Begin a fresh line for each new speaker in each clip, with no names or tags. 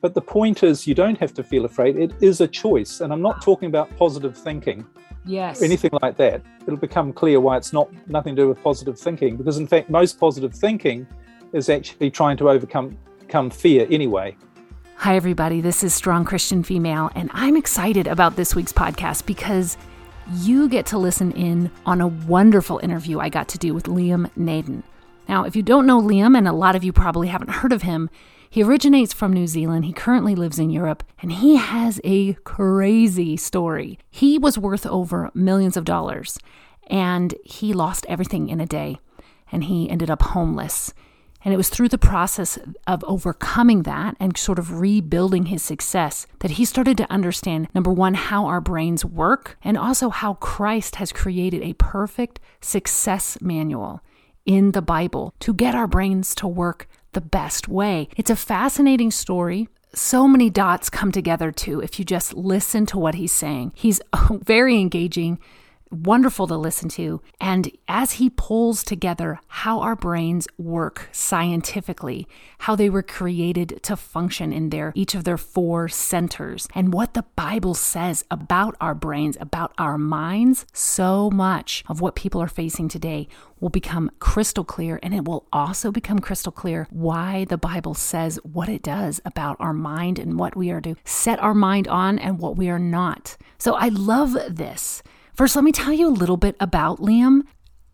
But the point is, you don't have to feel afraid. It is a choice. And I'm not talking about positive thinking.
Yes.
Anything like that. It'll become clear why it's not nothing to do with positive thinking. Because in fact, most positive thinking is actually trying to overcome, come fear anyway.
Hi, everybody. This is Strong Christian Female, and I'm excited about this week's podcast because you get to listen in on a wonderful interview I got to do with Liam Naden. Now, if you don't know Liam, and a lot of you probably haven't heard of him, he originates from New Zealand. He currently lives in Europe, and he has a crazy story. He was worth over millions of dollars, and he lost everything in a day, and he ended up homeless. And it was through the process of overcoming that and sort of rebuilding his success that he started to understand number one, how our brains work, and also how Christ has created a perfect success manual in the Bible to get our brains to work the best way. It's a fascinating story. So many dots come together too if you just listen to what he's saying. He's very engaging, wonderful to listen to. And as he pulls together how our brains work scientifically, how they were created to function in their each of their four centers, and what the Bible says about our brains, about our minds, so much of what people are facing today will become crystal clear and it will also become crystal clear why the Bible says what it does about our mind and what we are to set our mind on and what we are not. So I love this. First, let me tell you a little bit about Liam.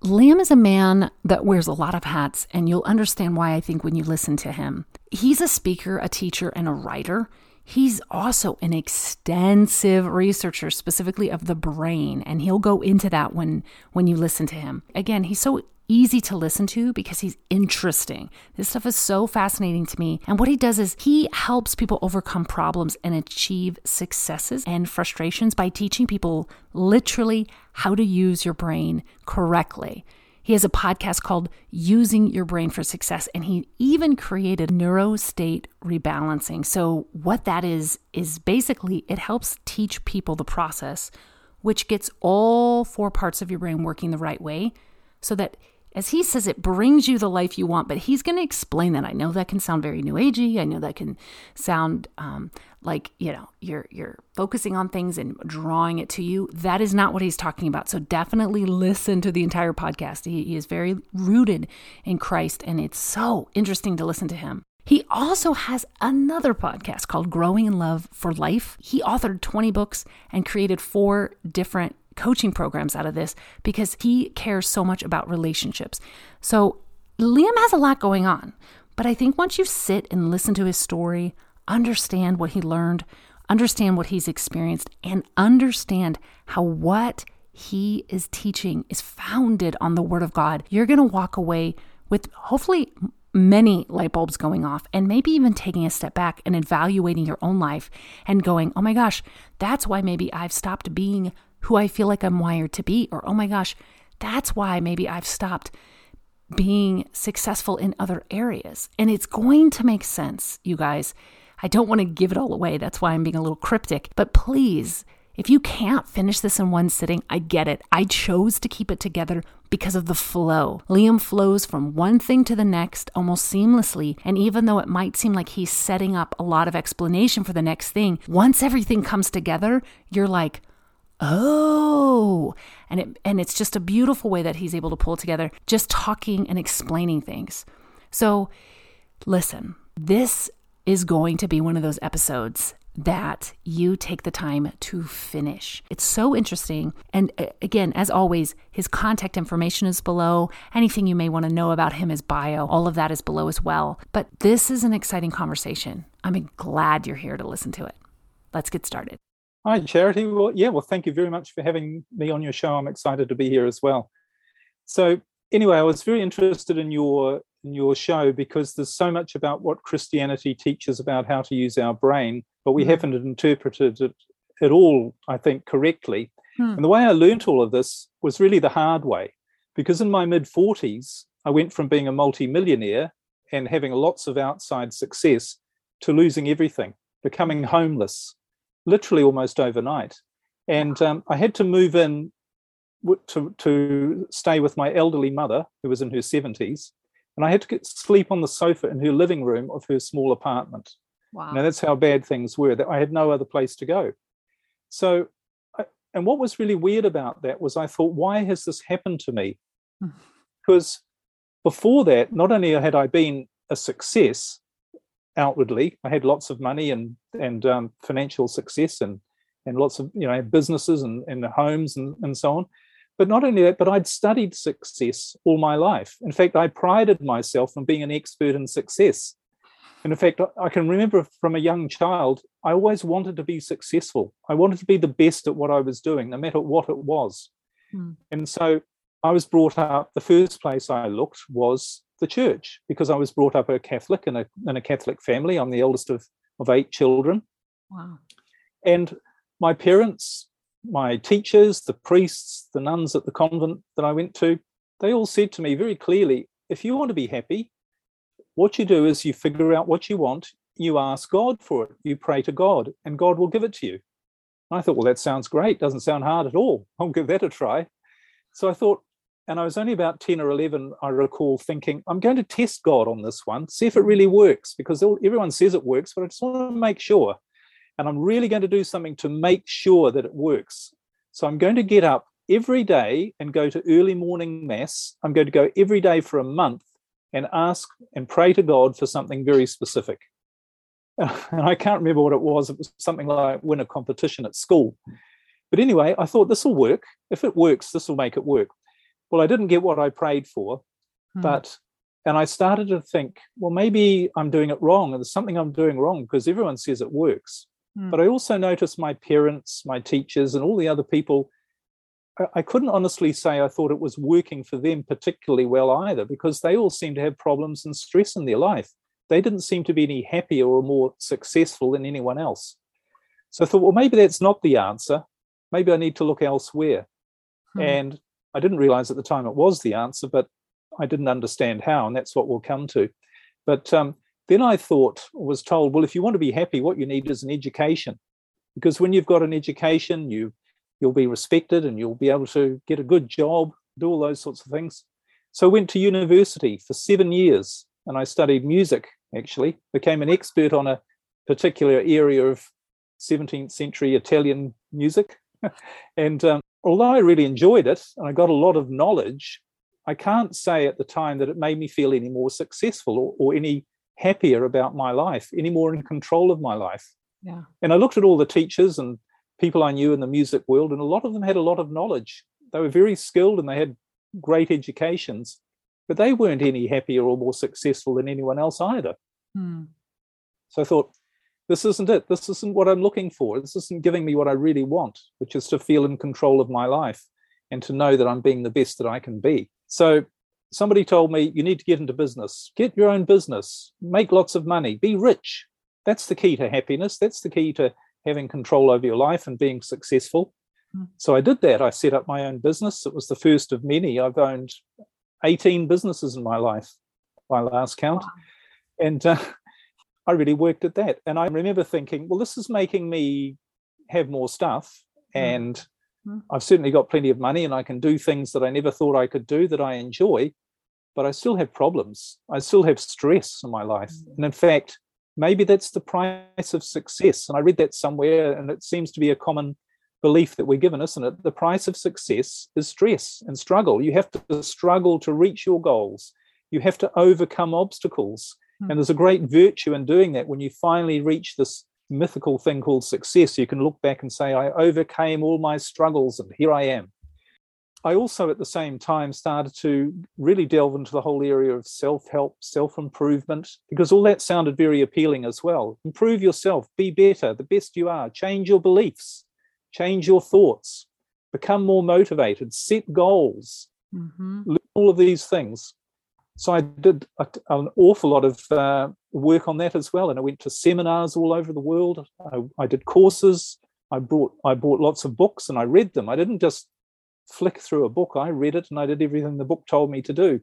Liam is a man that wears a lot of hats, and you'll understand why I think when you listen to him. He's a speaker, a teacher, and a writer. He's also an extensive researcher, specifically of the brain, and he'll go into that when when you listen to him. Again, he's so easy to listen to because he's interesting. This stuff is so fascinating to me. And what he does is he helps people overcome problems and achieve successes and frustrations by teaching people literally how to use your brain correctly. He has a podcast called Using Your Brain for Success, and he even created neurostate rebalancing. So, what that is, is basically it helps teach people the process, which gets all four parts of your brain working the right way so that as he says, it brings you the life you want, but he's going to explain that. I know that can sound very new agey. I know that can sound um, like you know you're you're focusing on things and drawing it to you. That is not what he's talking about. So definitely listen to the entire podcast. He, he is very rooted in Christ, and it's so interesting to listen to him. He also has another podcast called Growing in Love for Life. He authored 20 books and created four different coaching programs out of this because he cares so much about relationships. So Liam has a lot going on, but I think once you sit and listen to his story, understand what he learned, understand what he's experienced, and understand how what he is teaching is founded on the Word of God, you're going to walk away with hopefully many light bulbs going off and maybe even taking a step back and evaluating your own life and going, oh my gosh, that's why maybe I've stopped being who I feel like I'm wired to be. Or, oh my gosh, that's why maybe I've stopped being successful in other areas. And it's going to make sense, you guys. I don't want to give it all away. That's why I'm being a little cryptic. But please, if you can't finish this in one sitting, I get it. I chose to keep it together because of the flow. Liam flows from one thing to the next almost seamlessly. And even though it might seem like he's setting up a lot of explanation for the next thing, once everything comes together, you're like, oh and it and it's just a beautiful way that he's able to pull together just talking and explaining things so listen this is going to be one of those episodes that you take the time to finish. It's so interesting. And uh, again, as always, his contact information is below. Anything you may want to know about him, his bio, all of that is below as well. But this is an exciting conversation. I'm glad you're here to listen to it. Let's get started.
Hi, Charity. Well, yeah, well, thank you very much for having me on your show. I'm excited to be here as well. So, anyway, I was very interested in your in your show because there's so much about what Christianity teaches about how to use our brain, but we mm. haven't interpreted it at all, I think, correctly. Mm. And the way I learned all of this was really the hard way, because in my mid 40s, I went from being a multimillionaire and having lots of outside success to losing everything, becoming homeless, literally almost overnight. And um, I had to move in to, to stay with my elderly mother, who was in her 70s. And I had to get, sleep on the sofa in her living room of her small apartment.
Wow.
Now that's how bad things were. That I had no other place to go. So, I, and what was really weird about that was I thought, why has this happened to me? Because before that, not only had I been a success outwardly, I had lots of money and and um, financial success and and lots of you know businesses and, and homes and, and so on. But not only that, but I'd studied success all my life. In fact, I prided myself on being an expert in success. And in fact, I can remember from a young child, I always wanted to be successful. I wanted to be the best at what I was doing, no matter what it was.
Mm.
And so I was brought up, the first place I looked was the church because I was brought up a Catholic in a, in a Catholic family. I'm the eldest of, of eight children.
Wow.
And my parents, my teachers, the priests, the nuns at the convent that I went to, they all said to me very clearly if you want to be happy, what you do is you figure out what you want, you ask God for it, you pray to God, and God will give it to you. And I thought, well, that sounds great. Doesn't sound hard at all. I'll give that a try. So I thought, and I was only about 10 or 11, I recall thinking, I'm going to test God on this one, see if it really works, because everyone says it works, but I just want to make sure. And I'm really going to do something to make sure that it works. So I'm going to get up every day and go to early morning mass. I'm going to go every day for a month and ask and pray to God for something very specific. And I can't remember what it was. It was something like win a competition at school. But anyway, I thought this will work. If it works, this will make it work. Well, I didn't get what I prayed for,
Hmm.
but and I started to think, well, maybe I'm doing it wrong, and there's something I'm doing wrong because everyone says it works.
Hmm.
But I also noticed my parents, my teachers, and all the other people. I- I couldn't honestly say I thought it was working for them particularly well either, because they all seemed to have problems and stress in their life. They didn't seem to be any happier or more successful than anyone else. So I thought, well, maybe that's not the answer. Maybe I need to look elsewhere.
Hmm.
And I didn't realize at the time it was the answer, but I didn't understand how, and that's what we'll come to. But um, then I thought, was told, well, if you want to be happy, what you need is an education, because when you've got an education, you you'll be respected and you'll be able to get a good job, do all those sorts of things. So I went to university for seven years, and I studied music. Actually, became an expert on a particular area of 17th century Italian music, and um, although I really enjoyed it and I got a lot of knowledge, I can't say at the time that it made me feel any more successful or, or any happier about my life, any more in control of my life.
Yeah.
And I looked at all the teachers and people I knew in the music world, and a lot of them had a lot of knowledge. They were very skilled and they had great educations, but they weren't any happier or more successful than anyone else either.
Hmm.
So I thought, this isn't it. This isn't what I'm looking for. This isn't giving me what I really want, which is to feel in control of my life and to know that I'm being the best that I can be. So somebody told me, you need to get into business, get your own business, make lots of money, be rich. That's the key to happiness. That's the key to having control over your life and being successful.
Hmm.
So I did that. I set up my own business. It was the first of many. I've owned 18 businesses in my life, by last count.
Wow.
And uh, I really worked at that. And I remember thinking, well, this is making me have more stuff.
Mm.
And
Mm.
I've certainly got plenty of money and I can do things that I never thought I could do that I enjoy, but I still have problems. I still have stress in my life.
Mm.
And in fact, maybe that's the price of success. And I read that somewhere, and it seems to be a common belief that we're given, isn't it? The price of success is stress and struggle. You have to struggle to reach your goals, you have to overcome obstacles.
Hmm.
And there's a great virtue in doing that when you finally reach this mythical thing called success. You can look back and say, I overcame all my struggles, and here I am. I also, at the same time, started to really delve into the whole area of self help, self improvement, because all that sounded very appealing as well. Improve yourself, be better, the best you are, change your beliefs, change your thoughts, become more motivated, set goals,
Mhm.
all of these things. So I did a, an awful lot of uh, work on that as well, and I went to seminars all over the world. I, I did courses. I brought I bought lots of books and I read them. I didn't just flick through a book. I read it and I did everything the book told me to do.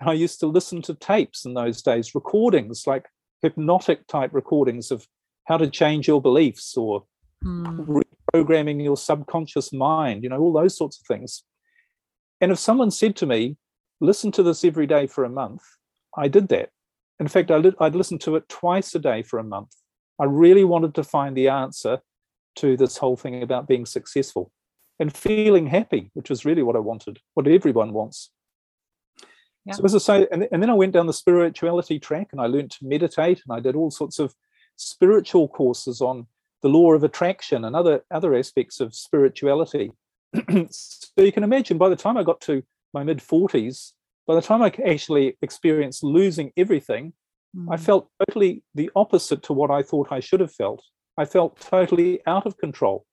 And I used to listen to tapes in those days, recordings like hypnotic type recordings of how to change your beliefs or
Hmm.
reprogramming your subconscious mind, you know, all those sorts of things. And if someone said to me, listen to this every day for a month, I did that. In fact, I li- I'd listen to it twice a day for a month. I really wanted to find the answer to this whole thing about being successful and feeling happy, which was really what I wanted, what everyone wants. Yeah. So as I say, and, and then I went down the spirituality track and I learned to meditate and I did all sorts of spiritual courses on the law of attraction and other other aspects of spirituality. so you can imagine by the time I got to my mid 40s, by the time I actually experienced losing everything, mm. I felt totally the opposite to what I thought I should have felt. I felt totally out of control.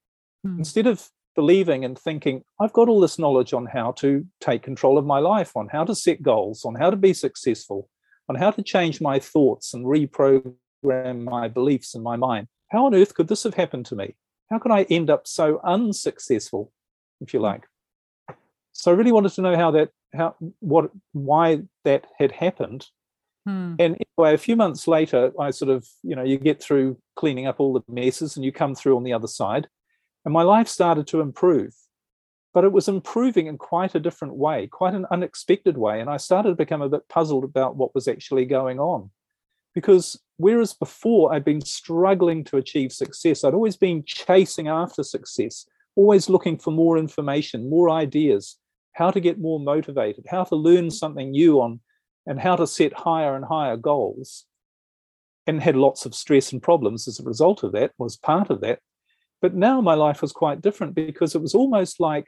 Mm. Instead of believing and thinking, I've got all this knowledge on how to take control of my life, on how to set goals, on how to be successful, on how to change my thoughts and reprogram my beliefs in my mind. How on earth could this have happened to me? How can I end up so unsuccessful, if you like? So I really wanted to know how that, how, what, why that had happened. Hmm. And anyway, a few months later, I sort of, you know, you get through cleaning up all the messes and you come through on the other side. And my life started to improve, but it was improving in quite a different way, quite an unexpected way. And I started to become a bit puzzled about what was actually going on. Because whereas before I'd been struggling to achieve success, I'd always been chasing after success, always looking for more information, more ideas, how to get more motivated, how to learn something new on, and how to set higher and higher goals. And had lots of stress and problems as a result of that, was part of that. But now my life was quite different because it was almost like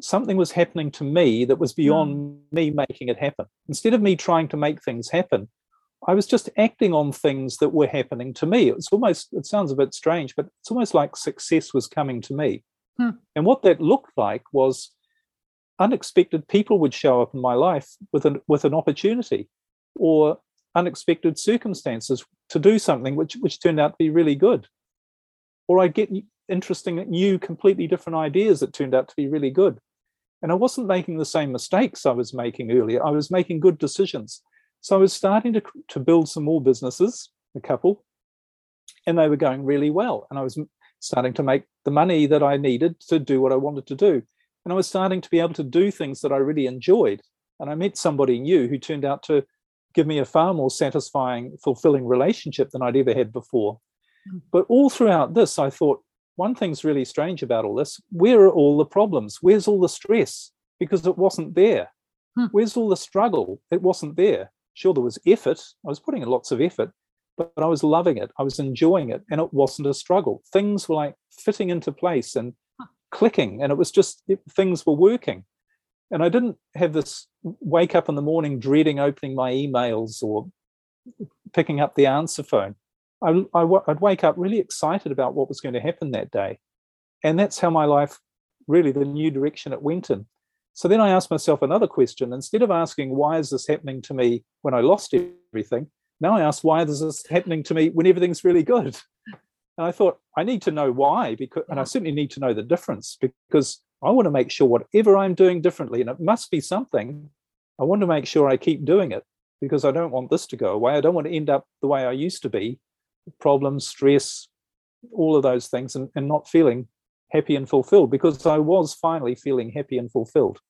something was happening to me that was beyond mm. me making it happen. Instead of me trying to make things happen, I was just acting on things that were happening to me. It's almost, it sounds a bit strange, but it's almost like success was coming to me. Hmm. And what that looked like was unexpected people would show up in my life with an, with an opportunity or unexpected circumstances to do something which, which turned out to be really good. Or I'd get interesting, new, completely different ideas that turned out to be really good. And I wasn't making the same mistakes I was making earlier. I was making good decisions. So I was starting to, to build some more businesses, a couple, and they were going really well. And I was starting to make the money that I needed to do what I wanted to do. And I was starting to be able to do things that I really enjoyed. And I met somebody new who turned out to give me a far more satisfying, fulfilling relationship than I'd ever had before. Mm. But all throughout this, I thought, one thing's really strange about all this. Where are all the problems? Where's all the stress? Because it wasn't there. Hmm. Where's all the struggle? It wasn't there. Sure, there was effort. I was putting in lots of effort, but I was loving it. I was enjoying it, and it wasn't a struggle. Things were like fitting into place and. Clicking, and it was just it, things were working. And I didn't have this wake up in the morning dreading opening my emails or picking up the answer phone. I, I, would wake up really excited about what was going to happen that day. And that's how my life really, the new direction it went in. So then I asked myself another question. Instead of asking, why is this happening to me when I lost everything? Now I ask, why is this happening to me when everything's really good? And I thought, I need to know why, because, and I mm. certainly need to know the difference because I want to make sure whatever I'm doing differently, and it must be something, I want to make sure I keep doing it because I don't want this to go away. I don't want to end up the way I used to be problems, stress, all of those things, and, and not feeling happy and fulfilled because I was finally feeling happy and fulfilled.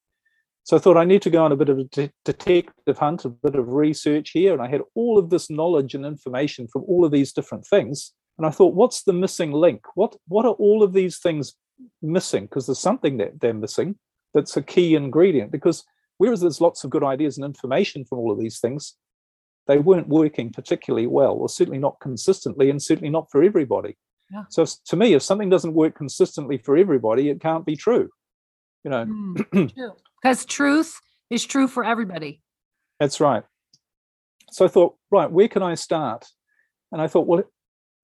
So I thought I need to go on a bit of a de- detective hunt, a bit of research here. And I had all of this knowledge and information from all of these different things. And I thought, what's the missing link? What what are all of these things missing? Because there's something that they're missing that's a key ingredient. Because whereas there's lots of good ideas and information from all of these things, they weren't working particularly well, or certainly not consistently, and certainly not for everybody. Yeah. So to me, if something doesn't work consistently for everybody, it can't be true. You know,
because mm, truth is true for everybody.
That's right. So I thought, right, where can I start? And I thought, well,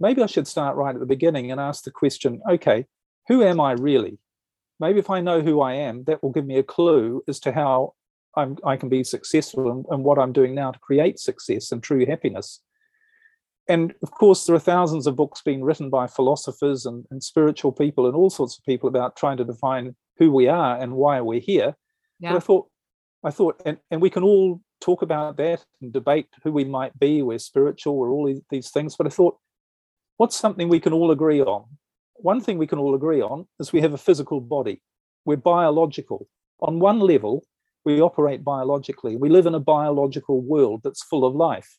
maybe I should start right at the beginning and ask the question, okay, who am I really? Maybe if I know who I am, that will give me a clue as to how I'm, i can be successful and, and what I'm doing now to create success and true happiness. And of course, there are thousands of books being written by philosophers and, and spiritual people and all sorts of people about trying to define who we are and why we're here. Yeah. But I thought, I thought, and, and we can all talk about that and debate who we might be. We're spiritual, we're all these things. But I thought, what's something we can all agree on? One thing we can all agree on is we have a physical body. We're biological. On one level, we operate biologically. We live in a biological world that's full of life.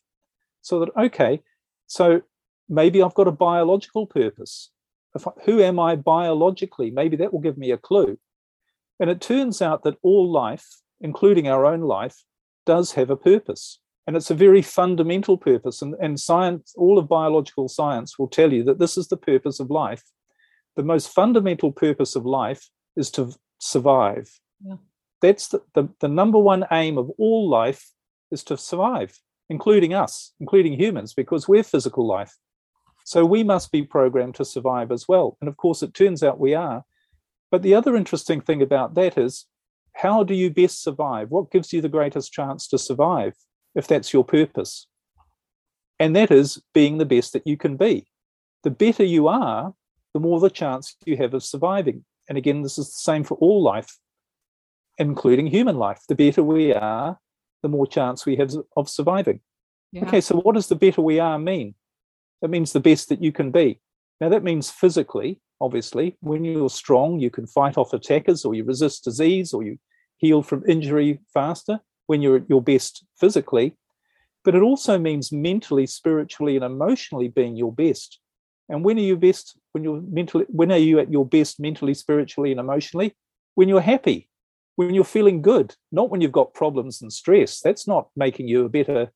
So that, okay, so maybe I've got a biological purpose. I, who am I biologically? Maybe that will give me a clue. And it turns out that all life, including our own life, does have a purpose. And it's a very fundamental purpose. And, and science, all of biological science will tell you that this is the purpose of life. The most fundamental purpose of life is to survive. Yeah. That's the, the, the number one aim of all life is to survive, including us, including humans, because we're physical life. So we must be programmed to survive as well. And of course, it turns out we are. But the other interesting thing about that is how do you best survive? What gives you the greatest chance to survive if that's your purpose? And that is being the best that you can be. The better you are, the more the chance you have of surviving. And again, this is the same for all life, including human life. The better we are, the more chance we have of surviving. Yeah. Okay, so what does the better we are mean? It means the best that you can be. Now, that means physically, obviously. When you're strong, you can fight off attackers or you resist disease or you heal from injury faster when you're at your best physically. But it also means mentally, spiritually, and emotionally being your best. And when are you best? When you're mentally, when are you at your best mentally, spiritually, and emotionally? When you're happy, when you're feeling good, not when you've got problems and stress. That's not making you a better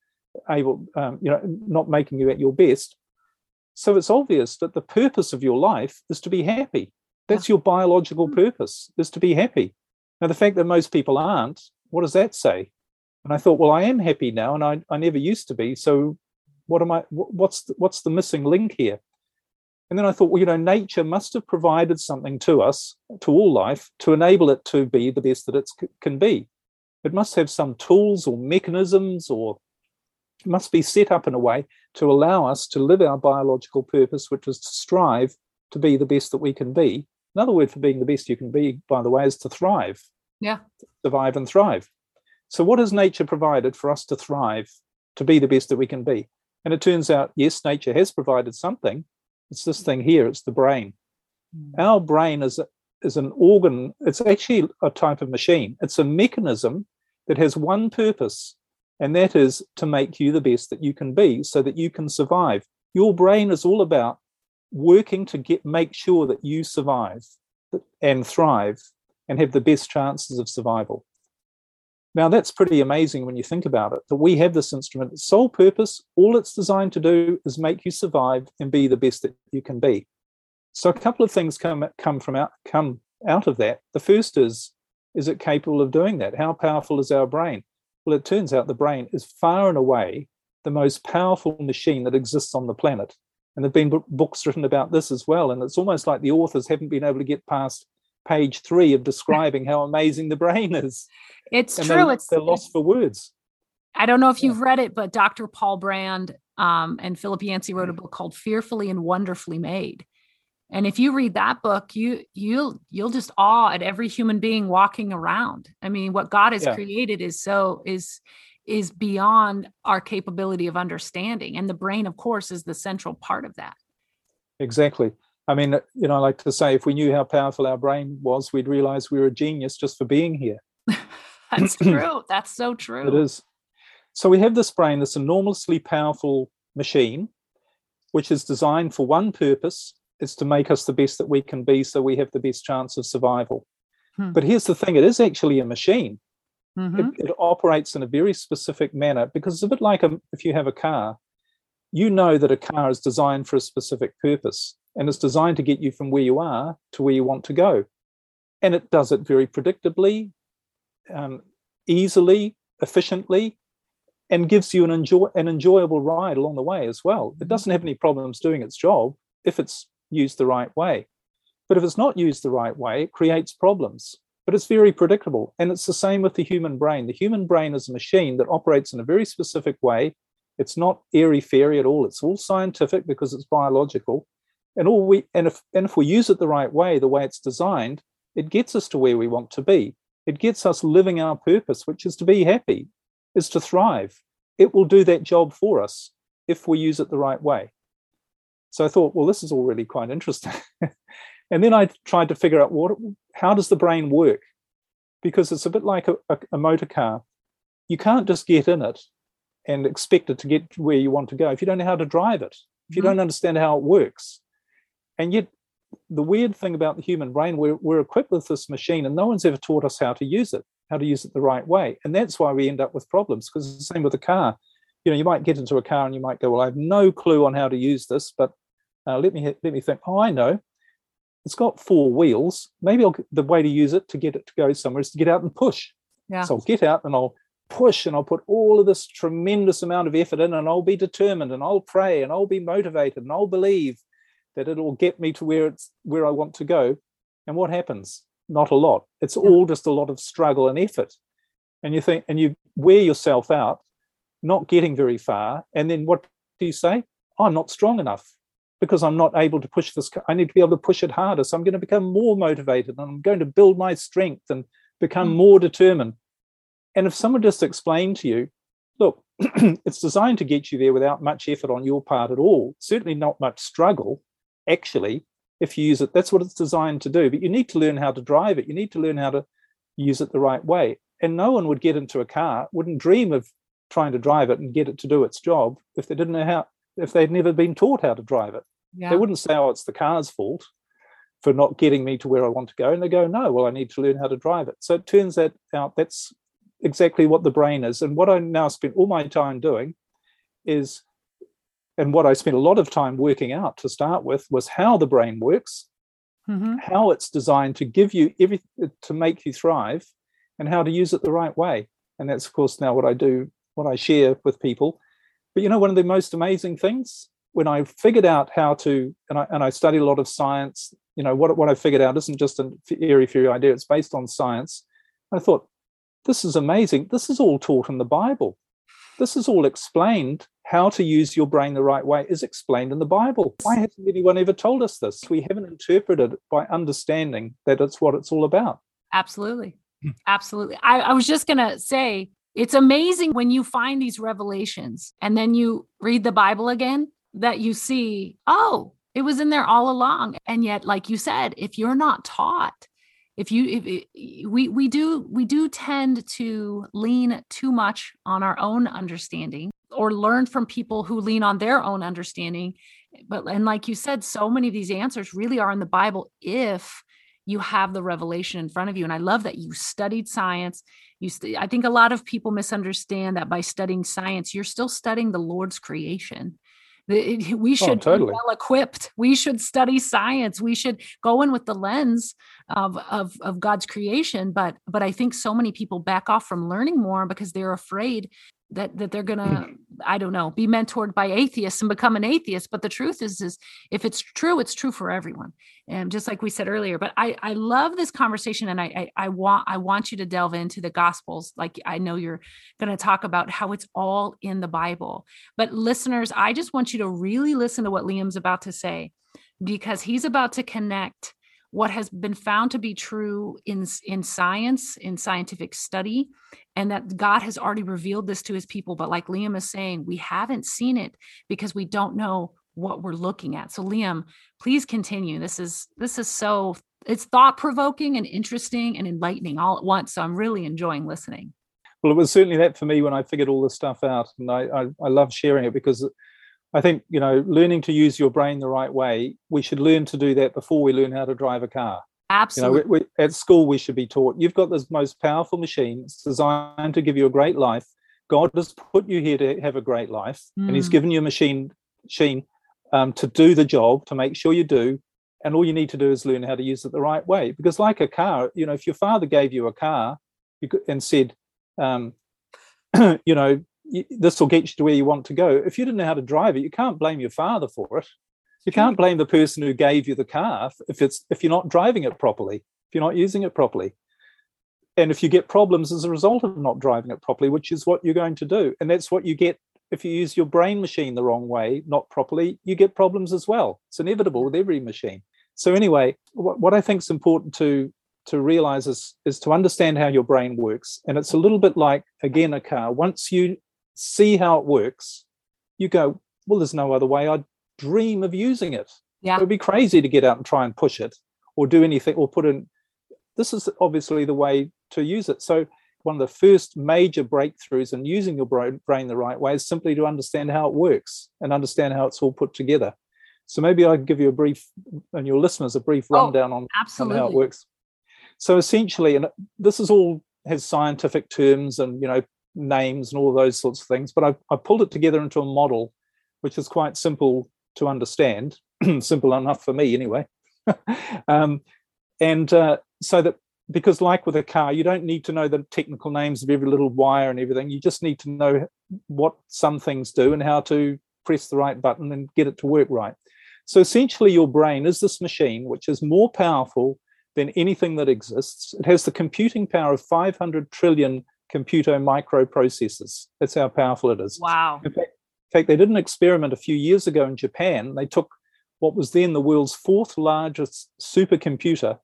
able, um, you know, not making you at your best. So it's obvious that the purpose of your life is to be happy. That's your biological hmm. purpose, is to be happy. Now, the fact that most people aren't, what does that say? And I thought, well, I am happy now, and I, I never used to be. So, what am I? What's the, what's the missing link here? And then I thought, well, you know, nature must have provided something to us, to all life, to enable it to be the best that it can be. It must have some tools or mechanisms or must be set up in a way to allow us to live our biological purpose, which is to strive to be the best that we can be. Another word for being the best you can be, by the way, is to thrive.
Yeah.
Survive and thrive. So, what has nature provided for us to thrive, to be the best that we can be? And it turns out, yes, nature has provided something. It's this thing here, it's the brain. Mm. Our brain is, is an organ, it's actually a type of machine. It's a mechanism that has one purpose, and that is to make you the best that you can be so that you can survive. Your brain is all about working to get make sure that you survive and thrive and have the best chances of survival. Now, that's pretty amazing when you think about it that we have this instrument. Its sole purpose, all it's designed to do is make you survive and be the best that you can be. So, a couple of things come, come, from out, come out of that. The first is, is it capable of doing that? How powerful is our brain? Well, it turns out the brain is far and away the most powerful machine that exists on the planet. And there have been books written about this as well. And it's almost like the authors haven't been able to get past page three of describing how amazing the brain is.
It's
and
true.
They're,
it's
they're lost for words.
I don't know if you've read it, but Dr. Paul Brand um, and Philip Yancey wrote a book called Fearfully and Wonderfully Made. And if you read that book, you you'll you'll just awe at every human being walking around. I mean, what God has yeah. created is so is is beyond our capability of understanding. And the brain, of course, is the central part of that.
Exactly. I mean, you know, I like to say if we knew how powerful our brain was, we'd realize we were a genius just for being here.
That's true. That's so true.
It is. So we have this brain, this enormously powerful machine, which is designed for one purpose is to make us the best that we can be so we have the best chance of survival. Hmm. But here's the thing it is actually a machine. Mm-hmm. It, it, operates in a very specific manner because it's a bit like a, if you have a car, you know that a car is designed for a specific purpose and it's designed to get you from where you are to where you want to go. And it does it very predictably, um, easily, efficiently, and gives you an, enjoy- an enjoyable ride along the way as well. It doesn't have any problems doing its job if it's used the right way. But if it's not used the right way, it creates problems. But it's very predictable. And it's the same with the human brain. The human brain is a machine that operates in a very specific way. It's not airy fairy at all. It's all scientific because it's biological. And all we and if and if we use it the right way, the way it's designed, it gets us to where we want to be. It gets us living our purpose, which is to be happy, is to thrive. It will do that job for us if we use it the right way. So I thought, well, this is all really quite interesting. and then I tried to figure out what, how does the brain work? Because it's a bit like a, a, a motor car. You can't just get in it and expect it to get where you want to go if you don't know how to drive it. if you mm-hmm. don't understand how it works. And yet, the weird thing about the human brain, we're, we're equipped with this machine and no one's ever taught us how to use it, how to use it the right way. And that's why we end up with problems because it's the same with a car. You know, you might get into a car and you might go, well, I have no clue on how to use this, but uh, let me let me think. Oh, I know. It's got four wheels. Maybe I'll, the way to use it to get it to go somewhere is to get out and push. Yeah. So I'll get out and I'll push and I'll put all of this tremendous amount of effort in and I'll be determined and I'll pray and I'll be motivated and I'll believe that it'll get me to where it's where I want to go. And what happens? Not a lot. It's yeah. all just a lot of struggle and effort. And you think and you wear yourself out, not getting very far. And then what do you say? Oh, I'm not strong enough because I'm not able to push this. I need to be able to push it harder. So I'm going to become more motivated and I'm going to build my strength and become mm. more determined. And if someone just explained to you, look, it's designed to get you there without much effort on your part at all, certainly not much struggle, actually, if you use it, that's what it's designed to do. But you need to learn how to drive it. You need to learn how to use it the right way. And no one would get into a car, wouldn't dream of trying to drive it and get it to do its job if they didn't know how, if they'd never been taught how to drive it. Yeah. They wouldn't say, oh, it's the car's fault for not getting me to where I want to go. And they go, no, well, I need to learn how to drive it. So it turns that out that's exactly what the brain is. And what I now spend all my time doing is, and what I spent a lot of time working out to start with was how the brain works, mm-hmm. how it's designed to give you everything to make you thrive, and how to use it the right way. And that's, of course, now what I do, what I share with people. But you know, one of the most amazing things when I figured out how to, and I, and I studied a lot of science, you know, what, what I figured out isn't just an airy fairy idea, it's based on science. I thought, this is amazing. This is all taught in the Bible. This is all explained. How to use your brain the right way is explained in the Bible. Why hasn't anyone ever told us this? We haven't interpreted it by understanding that it's what it's all about.
Absolutely. Absolutely. I, I was just going to say, it's amazing when you find these revelations and then you read the Bible again that you see, oh, it was in there all along. And yet, like you said, if you're not taught, if you if we we do we do tend to lean too much on our own understanding or learn from people who lean on their own understanding but and like you said so many of these answers really are in the bible if you have the revelation in front of you and i love that you studied science you st- i think a lot of people misunderstand that by studying science you're still studying the lord's creation we oh, should oh, totally. be well equipped. We should study science. We should go in with the lens of, of, of God's creation. But but I think so many people back off from learning more because they're afraid that that they're gonna mm. i don't know be mentored by atheists and become an atheist but the truth is is if it's true it's true for everyone. And just like we said earlier but i i love this conversation and i i, I want i want you to delve into the gospels. Like i know you're going to talk about how it's all in the bible. But listeners i just want you to really listen to what liam's about to say because he's about to connect what has been found to be true in in science in scientific study and that God has already revealed this to his people. But like Liam is saying we haven't seen it because we don't know what we're looking at. So Liam please continue. This is this is so it's thought provoking and interesting and enlightening all at once. So I'm really enjoying listening.
Well it was certainly that for me when I figured all this stuff out and I I, I love sharing it because I think, you know, learning to use your brain the right way, we should learn to do that before we learn how to drive a car.
Absolutely.
You know, we, we, at school, we should be taught you've got this most powerful machine. It's designed to give you a great life. God has put you here to have a great life, mm. and He's mm. given you a machine, machine um, to do the job, to make sure you do. And all you need to do is learn how to use it the right way. Because, like a car, you know, if your father gave you a car could, and said, um, you know, this will get you to where you want to go. If you didn't know how to drive it, you can't blame your father for it. You can't blame the person who gave you the car if it's if you're not driving it properly, if you're not using it properly. And if you get problems as a result of not driving it properly, which is what you're going to do. And that's what you get if you use your brain machine the wrong way, not properly, you get problems as well. It's inevitable with every machine. So anyway, what, what I think is important to to realize is, is to understand how your brain works. And it's a little bit like, again, a car. Once you see how it works, you go, well, there's no other way. I'd dream of using it. Yeah. It would be crazy to get out and try and push it or do anything or put in. This is obviously the way to use it. So one of the first major breakthroughs in using your brain the right way is simply to understand how it works and understand how it's all put together. So maybe I can give you a brief, and your listeners a brief oh, rundown oh, on, on, how it works. So essentially, and this is all has scientific terms and you know names and all those sorts of things, but I've, I pulled it together into a model which is quite simple to understand, simple enough for me anyway. um, and uh, so that because like with a car you don't need to know the technical names of every little wire and everything. You just need to know what some things do and how to press the right button and get it to work right. So essentially your brain is this machine which is more powerful than anything that exists. It has the computing power of 500 trillion computer microprocessors. That's how powerful it is.
Wow.
In fact, in fact they did an experiment a few years ago in japan. They took what was then the world's fourth largest supercomputer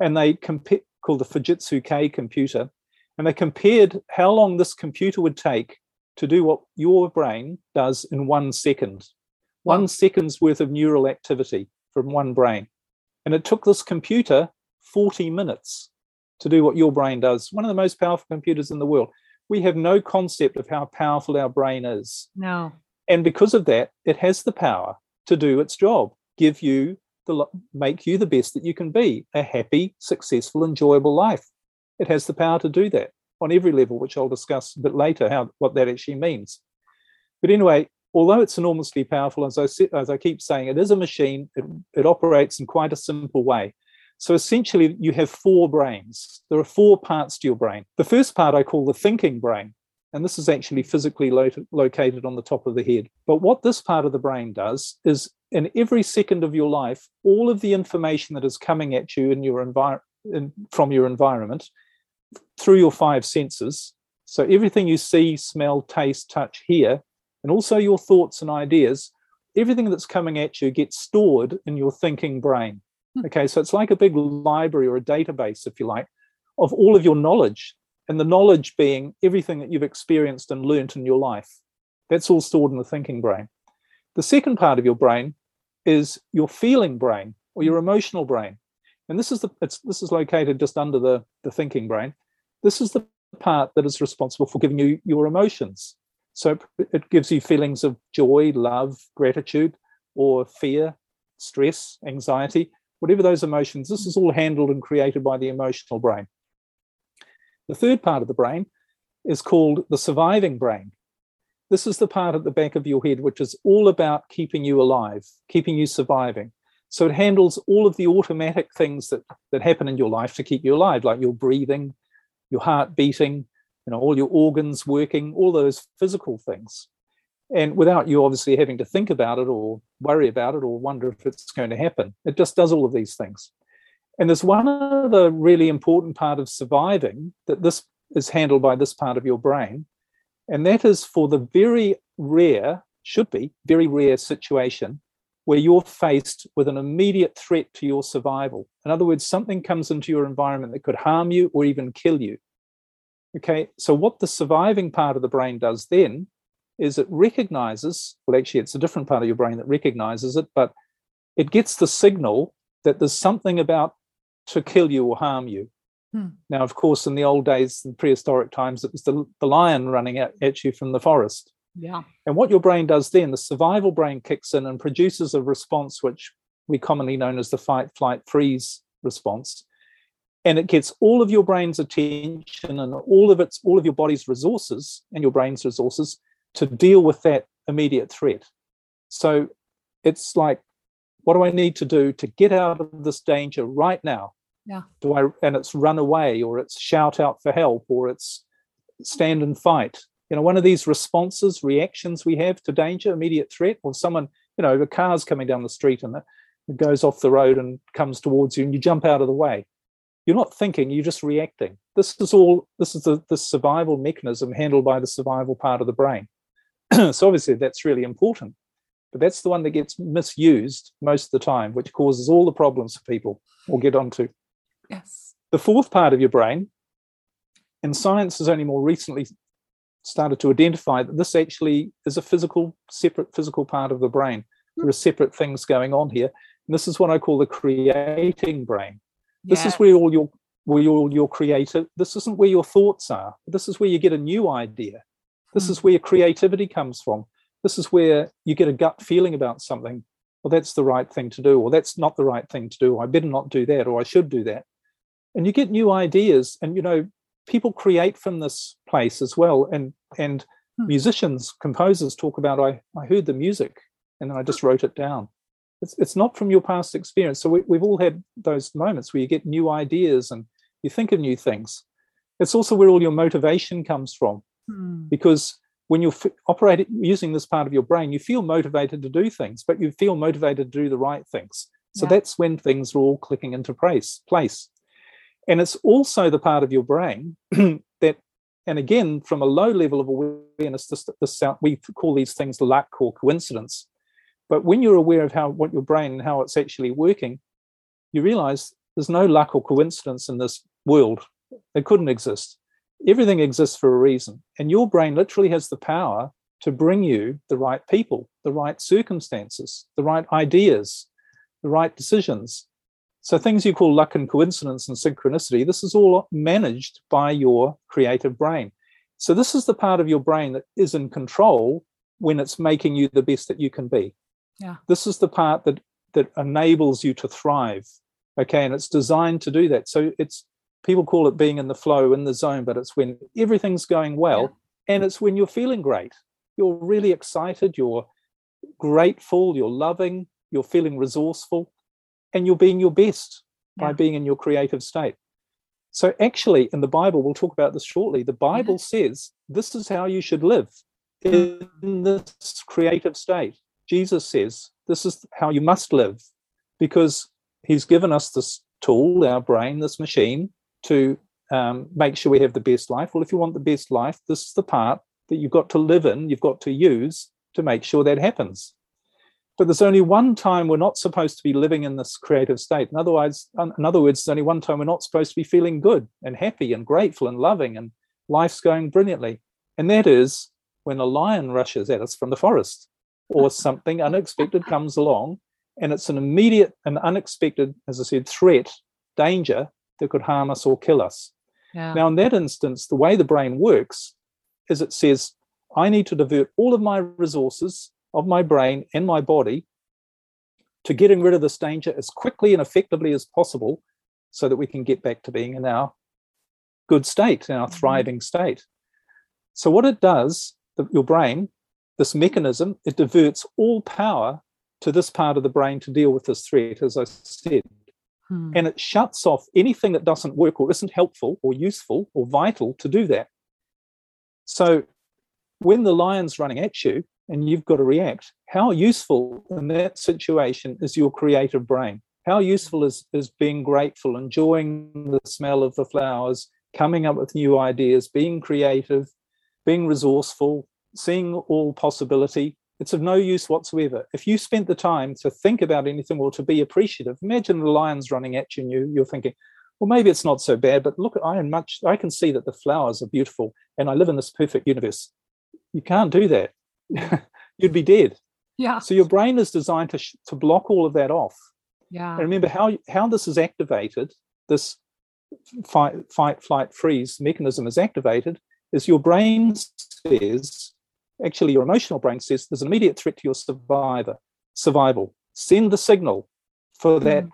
and they compared called the Fujitsu K computer, and they compared how long this computer would take to do what your brain does in one second, one second's worth of neural activity from one brain. And it took this computer 40 minutes to do what your brain does, one of the most powerful computers in the world. We have no concept of how powerful our brain is.
No.
And because of that, it has the power to do its job, give you the, make you the best that you can be a happy, successful, enjoyable life. It has the power to do that on every level, which I'll discuss a bit later, how what that actually means. But anyway, although it's enormously powerful, as I, as I keep saying, it is a machine. It, it operates in quite a simple way. So essentially, you have four brains. There are four parts to your brain. The first part I call the thinking brain. And this is actually physically lo- located on the top of the head. But what this part of the brain does is in every second of your life, all of the information that is coming at you in your environment from your environment through your five senses. So everything you see, smell, taste, touch, hear, and also your thoughts and ideas, everything that's coming at you gets stored in your thinking brain. Okay, so it's like a big library or a database, if you like, of all of your knowledge and the knowledge being everything that you've experienced and learnt in your life. That's all stored in the thinking brain. The second part of your brain is your feeling brain or your emotional brain. And this is the it's this is located just under the, the thinking brain. This is the part that is responsible for giving you your emotions. So it gives you feelings of joy, love, gratitude, or fear, stress, anxiety, whatever those emotions. This is all handled and created by the emotional brain. The third part of the brain is called the surviving brain. This is the part at the back of your head which is all about keeping you alive, keeping you surviving. So it handles all of the automatic things that, that happen in your life to keep you alive, like your breathing, your heart beating, you know, all your organs working, all those physical things. And without you obviously having to think about it or worry about it or wonder if it's going to happen. It just does all of these things. And there's one other really important part of surviving that this is handled by this part of your brain, and that is for the very rare, should be very rare situation where you're faced with an immediate threat to your survival. In other words, something comes into your environment that could harm you or even kill you. Okay, so what the surviving part of the brain does then is it recognizes, well, actually, it's a different part of your brain that recognizes it, but it gets the signal that there's something about to kill you or harm you. Hmm. Now, of course, in the old days, in prehistoric times, it was the, the lion running at, at you from the forest.
Yeah.
And what your brain does then, the survival brain kicks in and produces a response which we commonly known as the fight, flight, freeze response. And it gets all of your brain's attention and all of its all of your body's resources and your brain's resources to deal with that immediate threat. So it's like what do I need to do to get out of this danger right now?
Yeah.
Do I and it's run away or it's shout out for help or it's stand and fight. You know, one of these responses, reactions we have to danger, immediate threat, or someone, you know, a car's coming down the street and it goes off the road and comes towards you and you jump out of the way. You're not thinking, you're just reacting. This is all this is the, the survival mechanism handled by the survival part of the brain. so obviously that's really important but that's the one that gets misused most of the time, which causes all the problems for people. We'll get on to.
Yes.
The fourth part of your brain, and science has only more recently started to identify that this actually is a physical, separate physical part of the brain. There are separate things going on here. And this is what I call the creating brain. This yes. is where all your where all your creative this isn't where your thoughts are this is where you get a new idea this
Hmm.
is where creativity comes from. This is where you get a gut feeling about something. Well that's the right thing to do or that's not the right thing to do i better not do that or i should do that. And you get new ideas and you know people create from this place as well and and
Hmm.
musicians composers talk about i i heard the music and then i just wrote it down. It's, it's not from your past experience. So we, we've all had those moments where you get new ideas and you think of new things. It's also where all your motivation comes from
Hmm.
because when you're f- operating using this part of your brain you feel motivated to do things but you feel motivated to do the right things. So
Yeah.
that's when things are all clicking into place place. And it's also the part of your brain that and again from a low level of awareness this, this sound, we call these things luck or coincidence. But when you're aware of how what your brain and how it's actually working you realize there's no luck or coincidence in this world. It couldn't exist everything exists for a reason. And your brain literally has the power to bring you the right people the right circumstances the right ideas the right decisions. So things you call luck and coincidence and synchronicity this is all managed by your creative brain. So this is the part of your brain that is in control when it's making you the best that you can be.
Yeah.
this is the part that that enables you to thrive okay and it's designed to do that. So it's people call it being in the flow in the zone but it's when everything's going well and it's when you're feeling great. You're really excited you're grateful you're loving you're feeling resourceful and you're being your best by being in your creative state. So actually in the bible we'll talk about this shortly the bible mm-hmm. says this is how you should live in this creative state. Jesus says this is how you must live because he's given us this tool our brain this machine to um, make sure we have the best life. Well if you want the best life this is the part that you've got to live in you've got to use to make sure that happens. But there's only one time we're not supposed to be living in this creative state. In other words in other words there's only one time we're not supposed to be feeling good and happy and grateful and loving and life's going brilliantly. And that is when a lion rushes at us from the forest or something unexpected comes along and it's an immediate and unexpected as i said threat danger that could harm us or kill us
Yeah.
now, in that instance, the way the brain works is it says, I need to divert all of my resources of my brain and my body to getting rid of this danger as quickly and effectively as possible so that we can get back to being in our good state, in our
Mhm.
thriving state. So, what it does, the, your brain, this mechanism, it diverts all power to this part of the brain to deal with this threat, as I said
Hmm.
and it shuts off anything that doesn't work or isn't helpful or useful or vital to do that. So when the lion's running at you and you've got to react, how useful in that situation is your creative brain? How useful is, is being grateful, enjoying the smell of the flowers, coming up with new ideas, being creative, being resourceful, seeing all possibility? It's of no use whatsoever. If you spent the time to think about anything or to be appreciative, imagine the lion's running at you and you, you're thinking, well, maybe it's not so bad, but look, I am much, I can see that the flowers are beautiful and I live in this perfect universe. You can't do that. You'd be dead.
Yeah.
So your brain is designed to, sh- to block all of that off.
Yeah.
And remember how, how this is activated, this fight, fight, flight, freeze mechanism is activated, is your brain says, actually your emotional brain says there's an immediate threat to your survivor, survival. Send the signal for hmm. that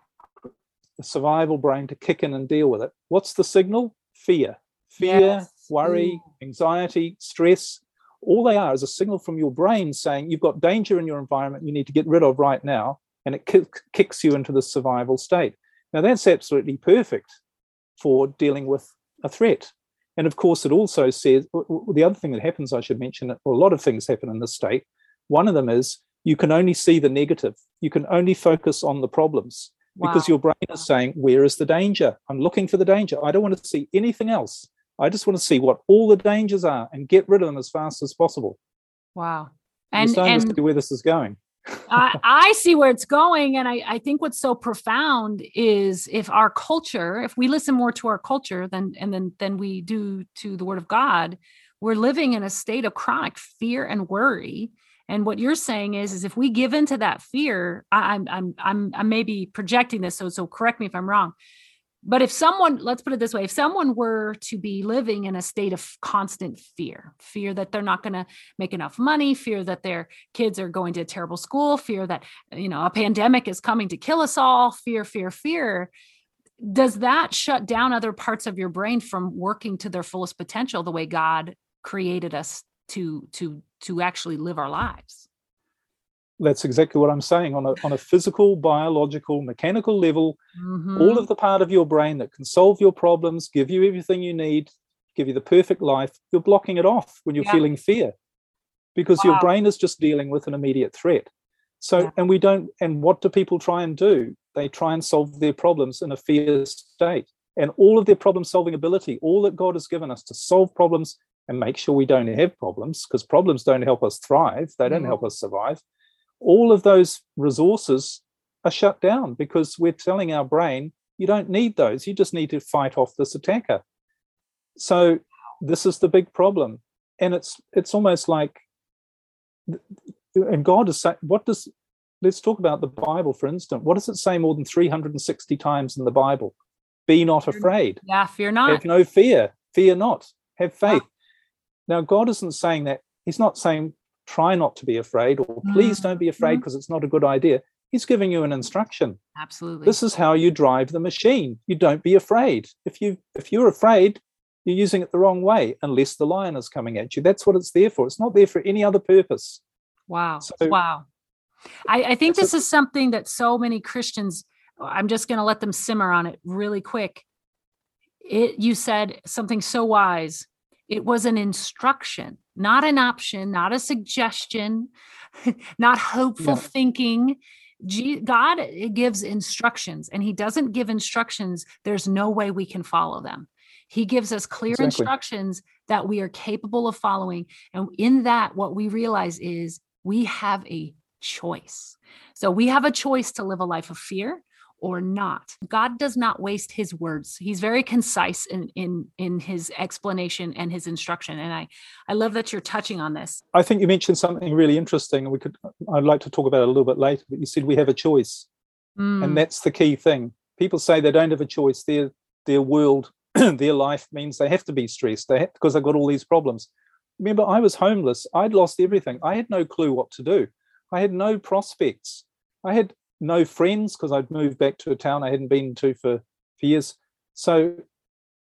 survival brain to kick in and deal with it. What's the signal? Fear. Fear,
Yes.
worry,
Ooh.
anxiety, stress. All they are is a signal from your brain saying you've got danger in your environment you need to get rid of right now. And it kick, kicks you into the survival state. Now, that's absolutely perfect for dealing with a threat. And of course, it also says the other thing that happens, I should mention, well, a lot of things happen in this state. One of them is you can only see the negative, you can only focus on the problems because your brain is saying, Where is the danger? I'm looking for the danger. I don't want to see anything else. I just want to see what all the dangers are and get rid of them as fast as possible.
Wow. And
starting to
and
see where this is going.
I, I see where it's going. And I, I think what's so profound is if our culture, if we listen more to our culture than and then than we do to the word of God, we're living in a state of chronic fear and worry. And what you're saying is, is if we give into that fear, I, I'm I'm I'm I may be projecting this, so so correct me if I'm wrong. But if someone, let's put it this way, if someone were to be living in a state of constant fear, fear that they're not going to make enough money, fear that their kids are going to a terrible school, fear that, you know, a pandemic is coming to kill us all, fear, fear, fear, does that shut down other parts of your brain from working to their fullest potential the way God created us to to to actually live our lives?
That's exactly what I'm saying. On a, on a physical, biological, mechanical level, mm-hmm. all of the part of your brain that can solve your problems, give you everything you need, give you the perfect life, you're blocking it off when you're yeah. feeling fear because wow. your brain is just dealing with an immediate threat. So, yeah. and we don't, and what do people try and do? They try and solve their problems in a fear state. And all of their problem solving ability, all that God has given us to solve problems and make sure we don't have problems, because problems don't help us thrive, they don't mm-hmm. help us survive all of those resources are shut down because we're telling our brain, you don't need those. You just need to fight off this attacker. So this is the big problem. And it's it's almost like and God is saying, what does let's talk about the Bible, for instance. What does it say more than 360 times in the Bible? Be not afraid.
Yeah, fear not.
Have no fear. Fear not. Have faith. Ah. Now, God isn't saying that. He's not saying try not to be afraid or please don't be mm-hmm. afraid because it's not a good idea. He's giving you an instruction.
Absolutely.
This is how you drive the machine. You don't be afraid. If you if you're afraid you're using it the wrong way unless the lion is coming at you. That's what it's there for. It's not there for any other purpose.
Wow. So, wow. I, I think this a, is something that so many christians i'm just going to let them simmer on it really quick. It you said something so wise. It was an instruction, not an option, not a suggestion, not hopeful yeah. thinking. God gives instructions and he doesn't give instructions. There's no way we can follow them. He gives us clear exactly. instructions that we are capable of following. And in that, what we realize is we have a choice. So we have a choice to live a life of fear or not. God does not waste his words. He's very concise in in in his explanation and his instruction and I I love that you're touching on this.
I think you mentioned something really interesting and we could I'd like to talk about it a little bit later but you said we have a choice. Mm. And that's the key thing. People say they don't have a choice. Their their world their life means they have to be stressed. They have, because they've got all these problems. Remember I was homeless. I'd lost everything. I had no clue what to do. I had no prospects. I had no friends because I'd moved back to a town I hadn't been to for, for years. So,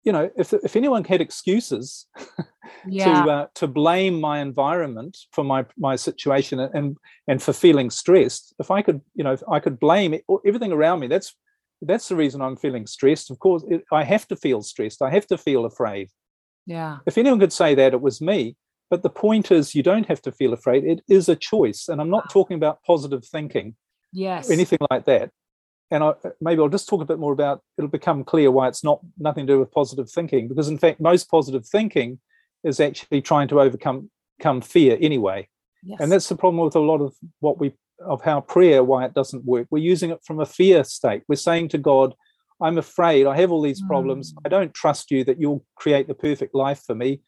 you know, if if anyone had excuses yeah. to uh, to blame my environment for my my situation and and for feeling stressed, if I could, you know, if I could blame it, everything around me. That's that's the reason I'm feeling stressed. Of course, it, I have to feel stressed. I have to feel afraid.
Yeah.
If anyone could say that, it was me. But the point is, you don't have to feel afraid. It is a choice, and I'm not talking about positive thinking
yes.
Anything like that. And I, maybe I'll just talk a bit more about it'll become clear why it's not nothing to do with positive thinking because in fact most positive thinking is actually trying to overcome come fear anyway. Yes. and that's the problem with a lot of what we of how prayer why it doesn't work. We're using it from a fear state. We're saying to god i'm afraid i have all these problems. Mm. i don't trust you that you'll create the perfect life for me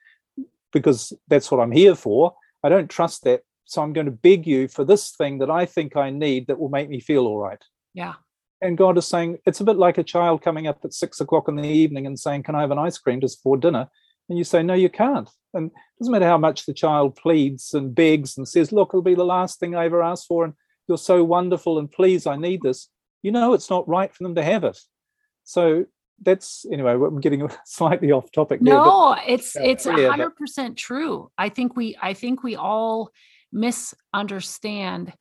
because that's what i'm here for. I don't trust that so I'm going to beg you for this thing that I think I need that will make me feel all right.
Yeah.
And God is saying, it's a bit like a child coming up at six o'clock in the evening and saying, Can I have an ice cream just for dinner? And you say, No, you can't. And it doesn't matter how much the child pleads and begs and says, Look, it'll be the last thing I ever asked for. And you're so wonderful and please, I need this. You know, it's not right for them to have it. So that's anyway we're getting slightly off topic
no there, but, it's it's a hundred percent true i think we i think we all misunderstand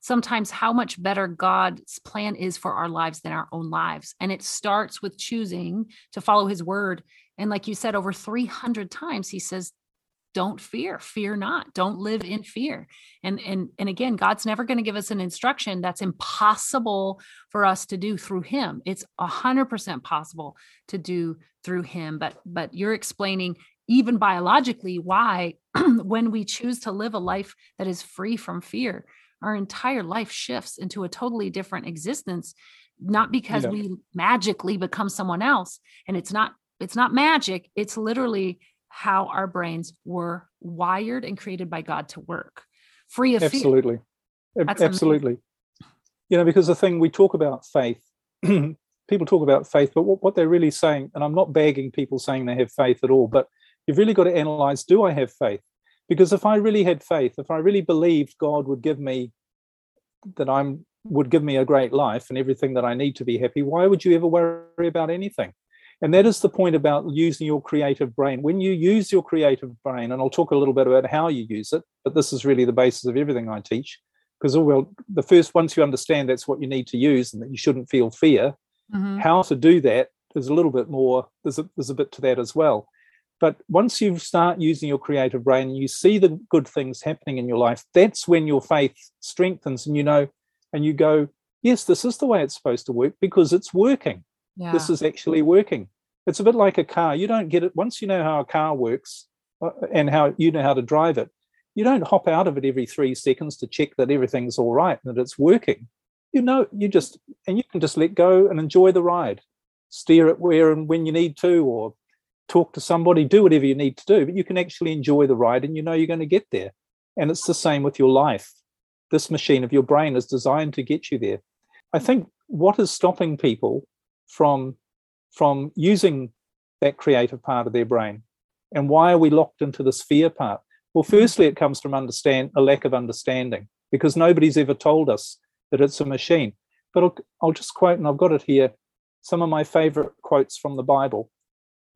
sometimes how much better God's plan is for our lives than our own lives. And it starts with choosing to follow his word. And like you said, over 300 times, he says, don't fear fear not don't live in fear and and and again god's never going to give us an instruction that's impossible for us to do through him it's a hundred percent possible to do through him but but you're explaining even biologically why when we choose to live a life that is free from fear our entire life shifts into a totally different existence not because yeah. we magically become someone else and it's not it's not magic it's literally how our brains were wired and created by god to work free of
absolutely
fear.
absolutely amazing. you know because the thing we talk about faith people talk about faith, but what, what they're really saying, and I'm not bagging people saying they have faith at all, but you've really got to analyze do I have faith? Because if I really had faith, if I really believed God would give me that I'm would give me a great life and everything that I need to be happy, why would you ever worry about anything? And that is the point about using your creative brain. When you use your creative brain, and I'll talk a little bit about how you use it, but this is really the basis of everything I teach. Because oh, well, the first once you understand that's what you need to use and that you shouldn't feel fear, mm-hmm. how to do that there's a little bit more. There's a, there's a bit to that as well. But once you start using your creative brain, you see the good things happening in your life. That's when your faith strengthens, and you know, and you go, yes, this is the way it's supposed to work because it's working. Yeah. This is actually working. It's a bit like a car. You don't get it once you know how a car works uh, and how you know how to drive it. You don't hop out of it every three seconds to check that everything's all right and that it's working. You know, you just and you can just let go and enjoy the ride. Steer it where and when you need to, or talk to somebody, do whatever you need to do, but you can actually enjoy the ride and you know you're going to get there. And it's the same with your life. This machine of your brain is designed to get you there. I think what is stopping people from from using that creative part of their brain and why are we locked into this fear part well firstly it comes from understand a lack of understanding because nobody's ever told us that it's a machine but i'll, I'll just quote and i've got it here some of my favorite quotes from the bible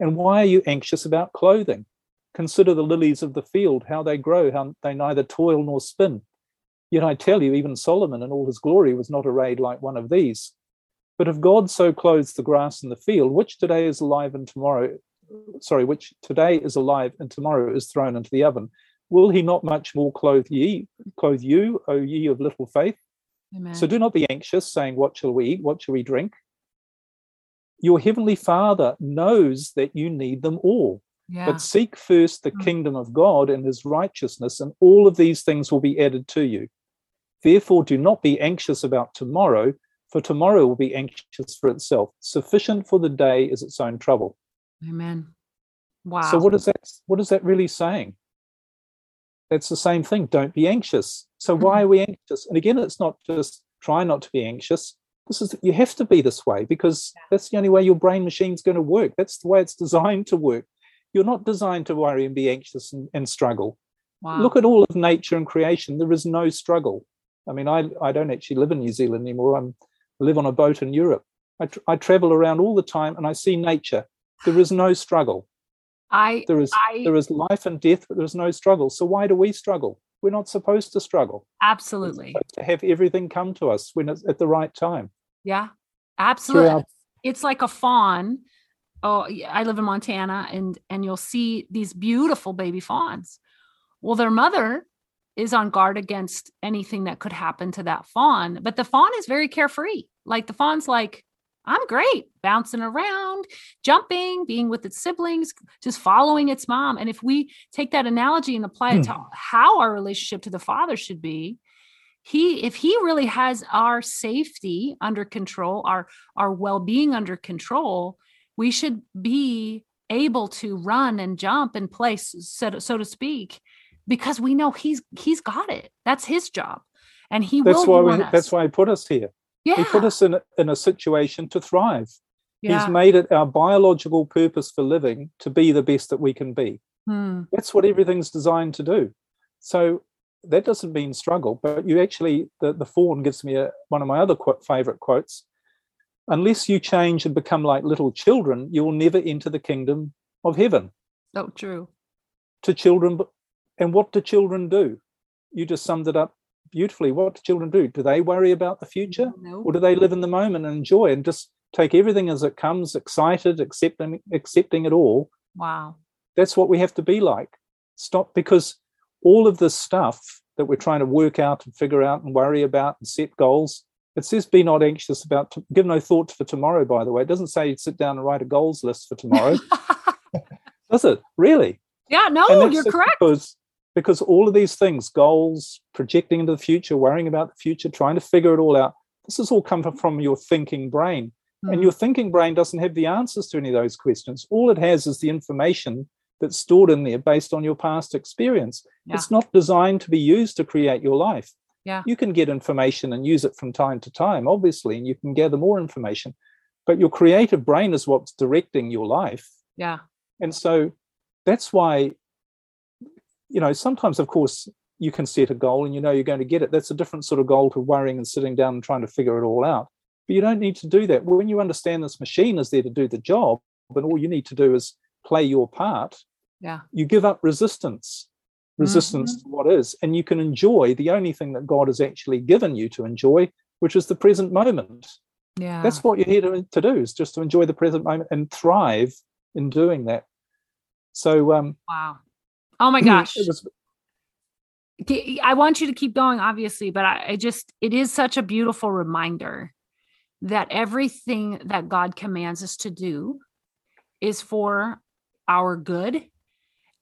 And why are you anxious about clothing? Consider the lilies of the field, how they grow, how they neither toil nor spin. Yet I tell you, even Solomon in all his glory was not arrayed like one of these. But if God so clothes the grass in the field, which today is alive and tomorrow, sorry, which today is alive and tomorrow is thrown into the oven, will he not much more clothe ye, clothe you, O ye of little faith? Amen. So do not be anxious, saying, What shall we eat? What shall we drink? Your heavenly Father knows that you need them all. Yeah. But seek first the mm. kingdom of God and his righteousness, and all of these things will be added to you. Therefore, do not be anxious about tomorrow, for tomorrow will be anxious for itself. Sufficient for the day is its own trouble.
Amen. Wow.
So what is that what is that really saying? That's the same thing. Don't be anxious. So why are we anxious? And again, it's not just try not to be anxious. This is you have to be this way because that's the only way your brain machine's going to work. That's the way it's designed to work. You're not designed to worry and be anxious and, and struggle. Wow. Look at all of nature and creation. There is no struggle. I mean, I, I don't actually live in New Zealand anymore. I'm live on a boat in Europe. I, tr- I travel around all the time and I see nature. There is no struggle.
I
there is
I,
there is life and death, but there's no struggle. So why do we struggle? We're not supposed to struggle.
Absolutely.
to have everything come to us when it's at the right time.
Yeah, absolutely. Our- it's like a fawn. Oh, I live in Montana, and and you'll see these beautiful baby fawns. Well, their mother is on guard against anything that could happen to that fawn. But the fawn is very carefree. Like the fawn's like, I'm great, bouncing around, jumping, being with its siblings, just following its mom. And if we take that analogy and apply it to hmm. how our relationship to the father should be, he if he really has our safety under control, our our well-being under control, we should be able to run and jump and play so, so to speak because we know he's he's got it. That's his job, and he
that's
will.
Why we, that's why he put us here. Yeah. He put us in a, in a situation to thrive. Yeah. He's made it our biological purpose for living to be the best that we can be. Hmm. That's what everything's designed to do. So that doesn't mean struggle, but you actually the the fawn gives me a, one of my other quote, favorite quotes. Unless you change and become like little children, you will never enter the kingdom of heaven.
So true.
To children and what do children do? You just summed it up beautifully. What do children do? Do they worry about the future? No. Or do they live in the moment and enjoy and just take everything as it comes, excited, accepting accepting it all?
Wow.
That's what we have to be like. Stop because all of this stuff that we're trying to work out and figure out and worry about and set goals, It says be not anxious about, to, give no thought for tomorrow, by the way. It doesn't say sit down and write a goals list for tomorrow. Does it? Really?
Yeah, no, you're correct.
Because, because all of these things, goals, projecting into the future, worrying about the future, trying to figure it all out, this has all come from your thinking brain. Mm. And your thinking brain doesn't have the answers to any of those questions. All it has is the information that's stored in there based on your past experience. Yeah. It's not designed to be used to create your life.
Yeah.
You can get information and use it from time to time, obviously, and you can gather more information. But your creative brain is what's directing your life.
Yeah.
And so that's why, you know, sometimes, of course, you can set a goal and you know you're going to get it. That's a different sort of goal to worrying and sitting down and trying to figure it all out. But you don't need to do that. When you understand this machine is there to do the job, but all you need to do is play your part,
yeah.
you give up resistance, resistance mm-hmm. to what is, and you can enjoy the only thing that God has actually given you to enjoy, which is the present moment.
Yeah.
That's what you're here to, to do, is just to enjoy the present moment and thrive in doing that. So um
wow. Oh my gosh. Was, I want you to keep going, obviously, but I, I just, it is such a beautiful reminder that everything that God commands us to do is for our good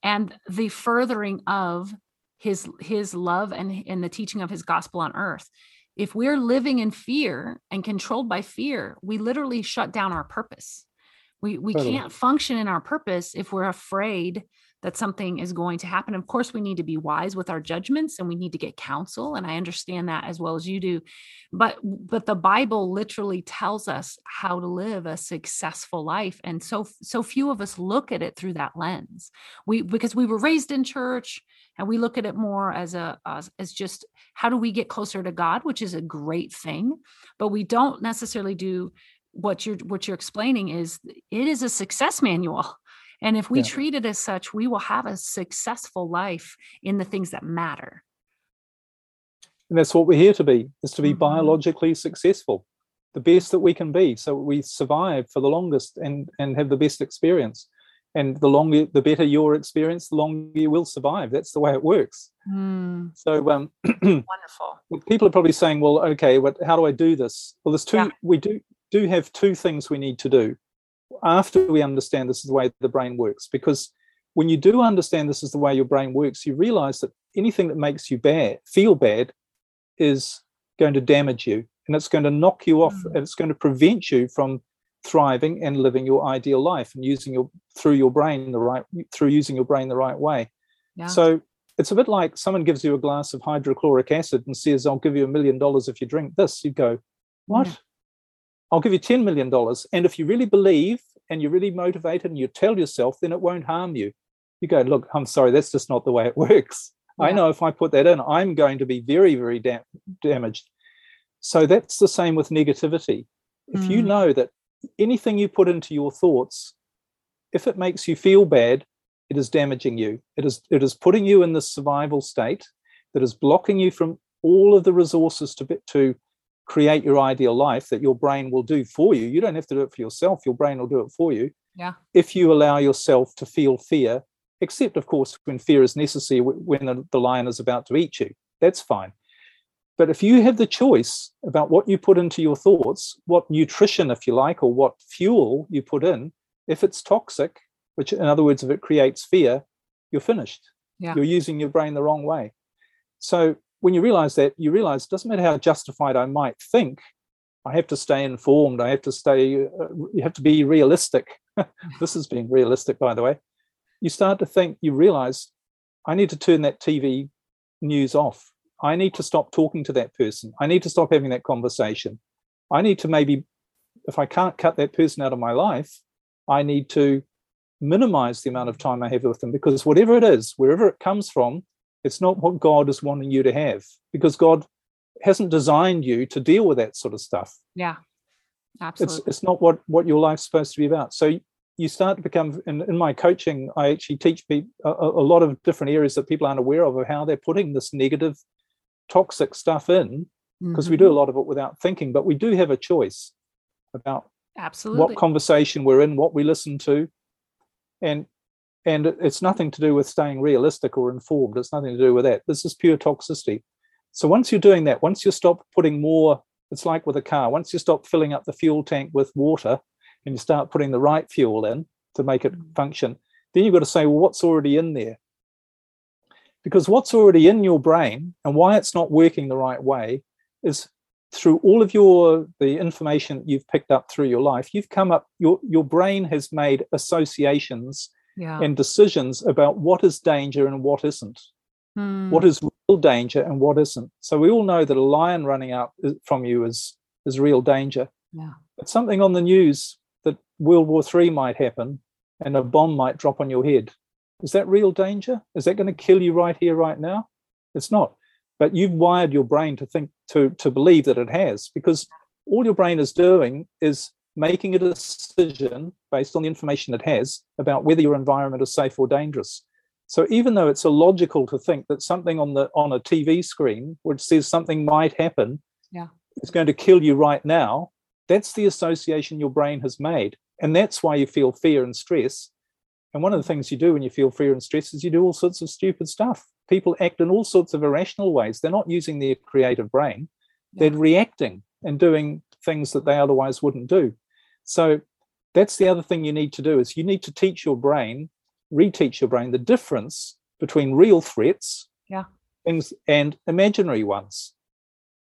and the furthering of his his love and and the teaching of his gospel on earth if we're living in fear and controlled by fear we literally shut down our purpose we we totally. can't function in our purpose if we're afraid that something is going to happen. Of course, we need to be wise with our judgments and we need to get counsel. And I understand that as well as you do. But but the Bible literally tells us how to live a successful life. And so so few of us look at it through that lens. We because we were raised in church and we look at it more as a as, as just how do we get closer to God, which is a great thing. But we don't necessarily do what you're what you're explaining is it is a success manual and if we yeah. treat it as such, we will have a successful life in the things that matter.
And that's what we're here to be, is to be mm-hmm. biologically successful, the best that we can be. So we survive for the longest and, and have the best experience. And the longer, the better your experience, the longer you will survive. That's the way it works.
Mm.
So um,
wonderful.
People are probably saying, "Well, okay, what, how do I do this?" Well, there's two. Yeah. We do do have two things we need to do after we understand this is the way the brain works because when you do understand this is the way your brain works you realize that anything that makes you bad feel bad is going to damage you and it's going to knock you off mm. and it's going to prevent you from thriving and living your ideal life and using your through your brain the right through using your brain the right way yeah. so it's a bit like someone gives you a glass of hydrochloric acid and says i'll give you a million dollars if you drink this you go what. I'll give you $10 million. And if you really believe and you're really motivated and you tell yourself, then it won't harm you. You go, look, I'm sorry, that's just not the way it works. Yeah. I know if I put that in, I'm going to be very, very dam- damaged. So that's the same with negativity. If mm. you know that anything you put into your thoughts, if it makes you feel bad, it is damaging you. It is it is putting you in this survival state that is blocking you from all of the resources to to create your ideal life that your brain will do for you. You don't have to do it for yourself, your brain will do it for you.
Yeah.
If you allow yourself to feel fear, except, of course, when fear is necessary, when the, lion is about to eat you, that's fine. But if you have the choice about what you put into your thoughts, what nutrition, if you like, or what fuel you put in, if it's toxic, which in other words, if it creates fear, you're finished.
Yeah.
You're using your brain the wrong way. So when you realize that, you realize it doesn't matter how justified I might think, I have to stay informed. I have to stay, uh, you have to be realistic. this is being realistic, by the way. You start to think, you realize, I need to turn that TV news off. I need to stop talking to that person. I need to stop having that conversation. I need to maybe, if I can't cut that person out of my life, I need to minimize the amount of time I have with them because whatever it is, wherever it comes from, it's not what God is wanting you to have because God hasn't designed you to deal with that sort of stuff.
Yeah, absolutely.
It's, it's not what, what your life's supposed to be about. So you start to become, in, in my coaching, I actually teach people a, a, lot of different areas that people aren't aware of, of how they're putting this negative, toxic stuff in because mm-hmm. we do a lot of it without thinking, but we do have a choice about
absolutely
what conversation we're in, what we listen to. And and it's nothing to do with staying realistic or informed. It's nothing to do with that. This is pure toxicity. So once you're doing that, once you stop putting more It's like with a car. Once you stop filling up the fuel tank with water and you start putting the right fuel in to make it
Mm.
function, then you've got to say, well, what's already in there? Because what's already in your brain and why it's not working the right way is through all of your the information you've picked up through your life, you've come up, your your brain has made associations
Yeah.
and decisions about what is danger and what isn't
Hmm.
what is real danger and what isn't. So we all know that a lion running out from you is is real danger.
Yeah.
But something on the news that World War Three might happen and a bomb might drop on your head. Is that real danger? Is that going to kill you right here, right now? It's not. But you've wired your brain to think to to believe that it has, because all your brain is doing is making a decision based on the information it has about whether your environment is safe or dangerous. So even though it's illogical to think that something on the on a TV screen which says something might happen
Yeah.
is going to kill you right now, that's the association your brain has made. And that's why you feel fear and stress. And one of the things you do when you feel fear and stress is you do all sorts of stupid stuff. People act in all sorts of irrational ways. They're not using their creative brain. They're reacting and doing things that they otherwise wouldn't do. So that's the other thing you need to do is you need to teach your brain reteach your brain the difference between real threats
Yeah.
things and imaginary ones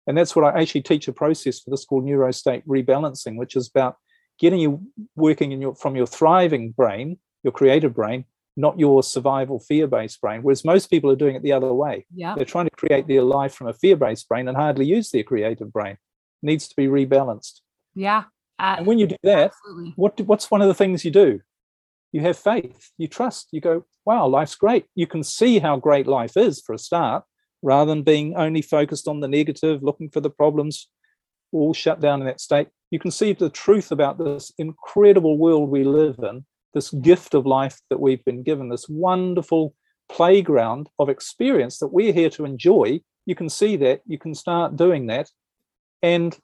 and that's what i actually teach a process for this called neurostate rebalancing which is about getting you working in your from your thriving brain your creative brain not your survival fear-based brain whereas most people are doing it the other way
Yeah.
they're trying to create their life from a fear-based brain and hardly use their creative brain needs to be rebalanced
Yeah. Uh,
and when you do that
absolutely.
what do- what's one of the things you do? You have faith you trust you go wow life's great. You can see how great life is for a start rather than being only focused on the negative looking for the problems all shut down in that state. You can see the truth about this incredible world we live in this gift of life that we've been given this wonderful playground of experience that we're here to enjoy. You can see that you can start doing that. And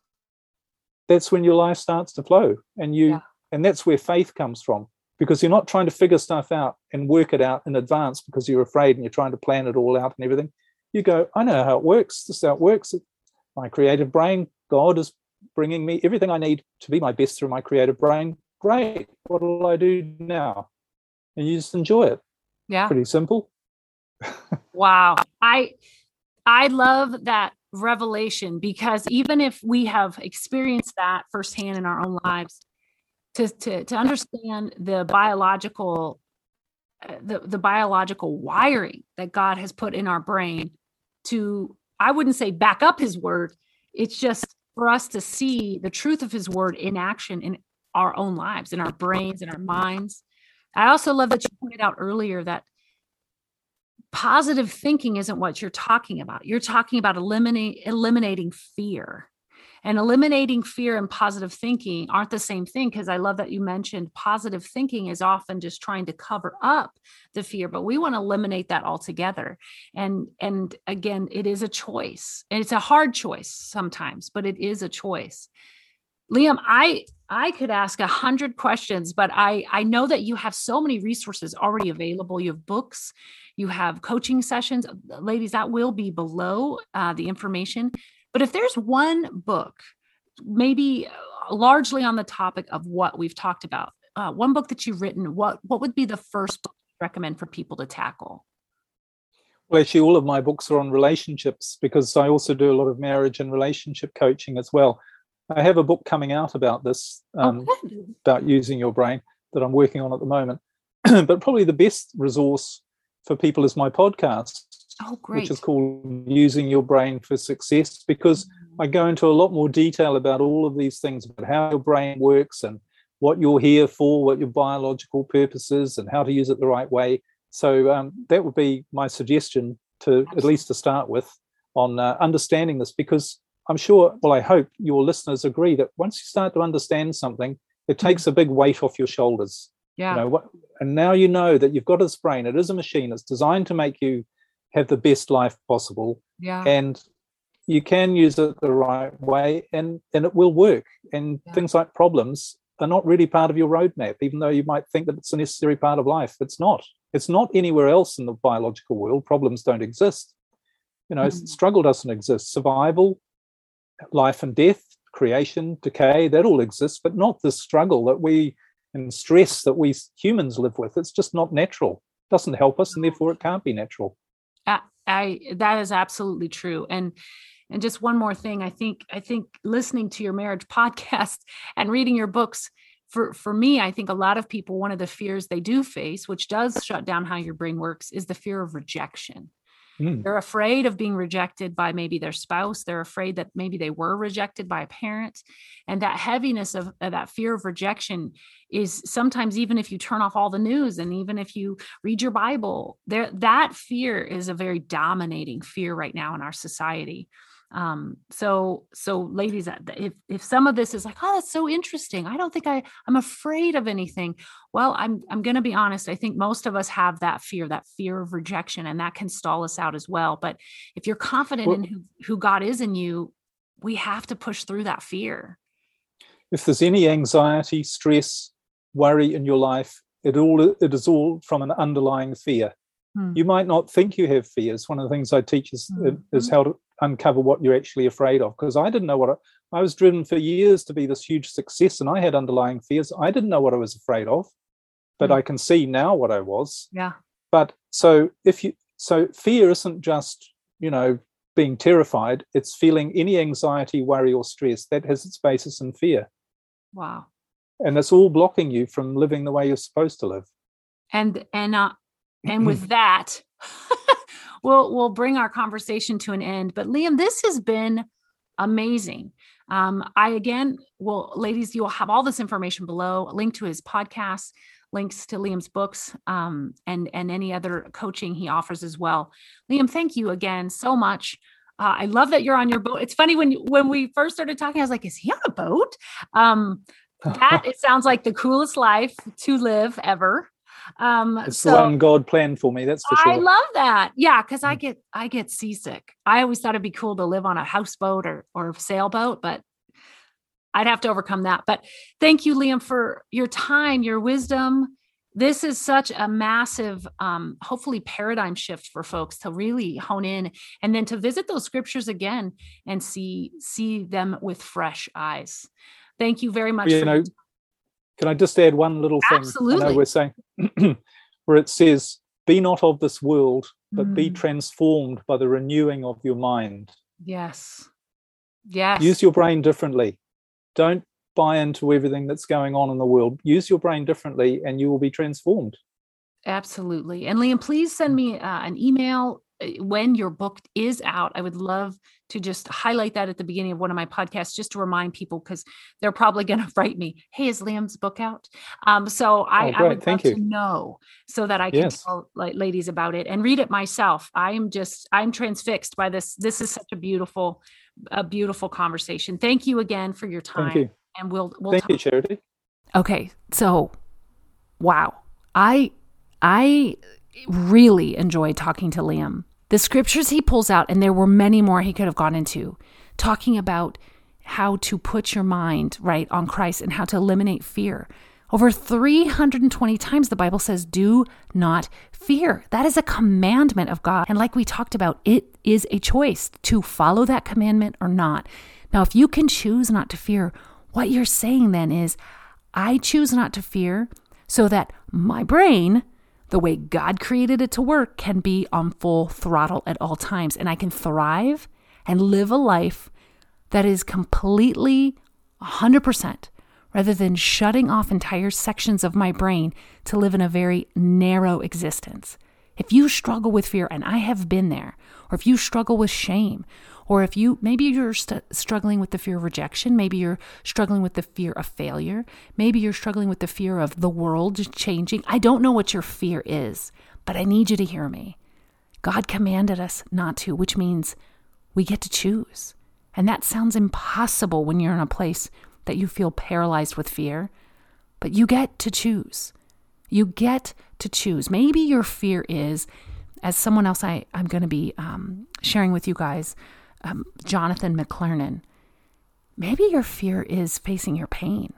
that's when your life starts to flow and you
Yeah.
and that's where faith comes from because you're not trying to figure stuff out and work it out in advance because you're afraid and you're trying to plan it all out and everything. You go i know how it works. This is how it works. My creative brain god is bringing me everything i need to be my best through my creative brain. Great. What will i do now? And you just enjoy it.
Yeah.
pretty simple.
Wow. I I love that revelation because even if we have experienced that firsthand in our own lives, to to to understand the biological uh, the the biological wiring that God has put in our brain to I wouldn't say back up his word, it's just for us to see the truth of his word in action in our own lives, in our brains, in our minds. I also love that you pointed out earlier that positive thinking isn't what you're talking about. You're talking about eliminate, eliminating fear. And eliminating fear and positive thinking aren't the same thing because I love that you mentioned positive thinking is often just trying to cover up the fear, but we want to eliminate that altogether. And and again, it is a choice. And it's a hard choice sometimes, but it is a choice. Liam, I I could ask a hundred questions, but I I know that you have so many resources already available. You have books, you have coaching sessions, ladies. That will be below uh, the information. But if there's one book, maybe largely on the topic of what we've talked about, uh, one book that you've written, what what would be the first book you recommend for people to tackle?
Well, actually, all of my books are on relationships because I also do a lot of marriage and relationship coaching as well. I have a book coming out about this, um,
oh, good.
about using your brain that I'm working on at the moment. but probably the best resource for people is my podcast,
oh,
which is called Using Your Brain for Success, because I go into a lot more detail about all of these things, about how your brain works and what you're here for, what your biological purpose is, and how to use it the right way. So um, that would be my suggestion to at least to start with on uh, understanding this, because I'm sure, well, I hope your listeners agree that once you start to understand something, it takes a big weight off your shoulders.
yeah.
You know what? And now you know that you've got this brain. It is a machine. It's designed to make you have the best life possible
yeah.
and you can use it the right way and and it will work and
Yeah.
things like problems are not really part of your roadmap even though you might think that it's a necessary part of life it's not it's not anywhere else in the biological world problems don't exist you know
Mhm.
struggle doesn't exist survival life and death, creation, decay, that all exists, but not the struggle that we and stress that we humans live with. It's just not natural. It doesn't help us, and therefore it can't be natural.
I, I that is absolutely true. And and just one more thing, I think I think listening to your marriage podcast and reading your books for for me i think a lot of people one of the fears they do face which does shut down how your brain works is the fear of rejection mm. they're afraid of being rejected by maybe their spouse. They're afraid that maybe they were rejected by a parent. And that heaviness of, of that fear of rejection is sometimes even if you turn off all the news and even if you read your bible there that fear is a very dominating fear right now in our society um so so ladies if if some of this is like oh that's so interesting. I don't think i i'm afraid of anything. Well i'm i'm going to be honest i think most of us have that fear that fear of rejection and that can stall us out as well. But if you're confident well, in who, who god is in you we have to push through that fear.
If there's any anxiety stress worry in your life it all it is all from an underlying fear. Hmm. you might not think you have fears one of the things i teach is, mm-hmm. is how to uncover what you're actually afraid of because I didn't know what I, I, was driven for years to be this huge success and I had underlying fears. I didn't know what I was afraid of, but mm. I can see now what I was.
Yeah.
But so if you so fear isn't just, you know, being terrified, it's feeling any anxiety, worry, or stress that has its basis in fear.
Wow.
And it's all blocking you from living the way you're supposed to live.
And and uh and with that we'll we'll bring our conversation to an end. But Liam, this has been amazing. Um, I again will, ladies, you will have all this information below, link to his podcast, links to Liam's books, um, and and any other coaching he offers as well. Liam, thank you again so much. Uh, I love that you're on your boat. It's funny when when we first started talking, I was like, "Is he on a boat?" Um, that it sounds like the coolest life to live ever.
Um, it's so, the one God planned for me. That's for sure.
I love that. Yeah, because I mm. get I get seasick. I always thought it'd be cool to live on a houseboat or or sailboat, but I'd have to overcome that. But thank you, Liam, for your time, your wisdom. This is such a massive, um, hopefully, paradigm shift for folks to really hone in and then to visit those scriptures again and see see them with fresh eyes. Thank you very much.
You know, can I just add one little thing?
Absolutely.
I know we're saying where it says, "Be not of this world, but mm. be transformed by the renewing of your mind."
Yes. Yes.
Use your brain differently. Don't buy into everything that's going on in the world. Use your brain differently, and you will be transformed.
Absolutely. And Liam, please send me uh, an email when your book is out. I would love to just highlight that at the beginning of one of my podcasts, just to remind people because they're probably going to write me, "Hey, is Liam's book out?" Um, so I, oh, I would Thank love you. to know so that I can yes. tell like, ladies about it and read it myself. I am just I'm transfixed by this. This is such a beautiful, a beautiful conversation. Thank you again for your time.
Thank you.
And we'll we'll
thank talk. you, Charity.
Okay, so wow, I I really enjoyed talking to Liam. The scriptures he pulls out, and there were many more he could have gone into, talking about how to put your mind right on Christ and how to eliminate fear. Over 320 times the Bible says, Do not fear. That is a commandment of God. And like we talked about, it is a choice to follow that commandment or not. Now, if you can choose not to fear, what you're saying then is, I choose not to fear so that my brain the way God created it to work can be on full throttle at all times. And I can thrive and live a life that is completely 100% rather than shutting off entire sections of my brain to live in a very narrow existence. If you struggle with fear, and I have been there, or if you struggle with shame, or if you maybe you're st- struggling with the fear of rejection, maybe you're struggling with the fear of failure, maybe you're struggling with the fear of the world changing. I don't know what your fear is, but I need you to hear me. God commanded us not to, which means we get to choose. And that sounds impossible when you're in a place that you feel paralyzed with fear, but you get to choose. You get to choose. Maybe your fear is, as someone else I, I'm going to be um, sharing with you guys, um, Jonathan McClernand, maybe your fear is facing your pain.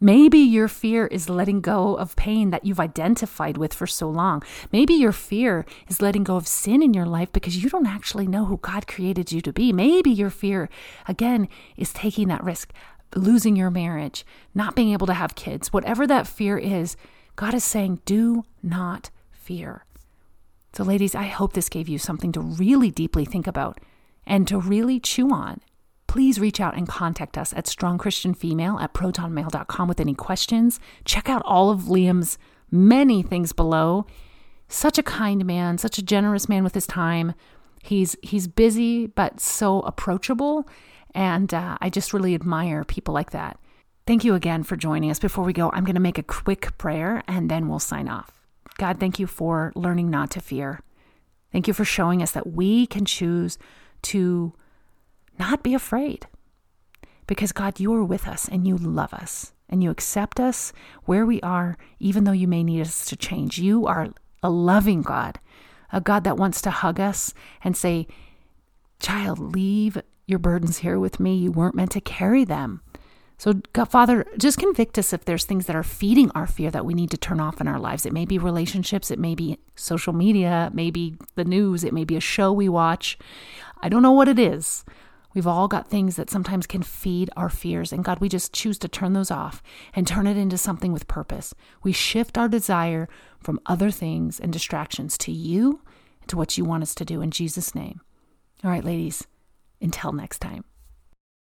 Maybe your fear is letting go of pain that you've identified with for so long. Maybe your fear is letting go of sin in your life because you don't actually know who God created you to be. Maybe your fear, again, is taking that risk, losing your marriage, not being able to have kids. Whatever that fear is, God is saying, do not fear. So, ladies, I hope this gave you something to really deeply think about and to really chew on please reach out and contact us at strongchristianfemale at protonmail.com with any questions. Check out all of Liam's many things below. Such a kind man, such a generous man with his time. He's he's busy but so approachable, and uh, I just really admire people like that. Thank you again for joining us. Before we go, I'm going to make a quick prayer and then we'll sign off. God, thank you for learning not to fear. Thank you for showing us that we can choose to not be afraid. Because God, you are with us and you love us and you accept us where we are, even though you may need us to change. You are a loving God, a God that wants to hug us and say, Child, leave your burdens here with me. You weren't meant to carry them. So, God, Father, just convict us if there's things that are feeding our fear that we need to turn off in our lives. It may be relationships, it may be social media, it may be the news, it may be a show we watch. I don't know what it is, We've all got things that sometimes can feed our fears. And God, we just choose to turn those off and turn it into something with purpose. We shift our desire from other things and distractions to you and to what you want us to do in Jesus' name. All right, ladies, until next time.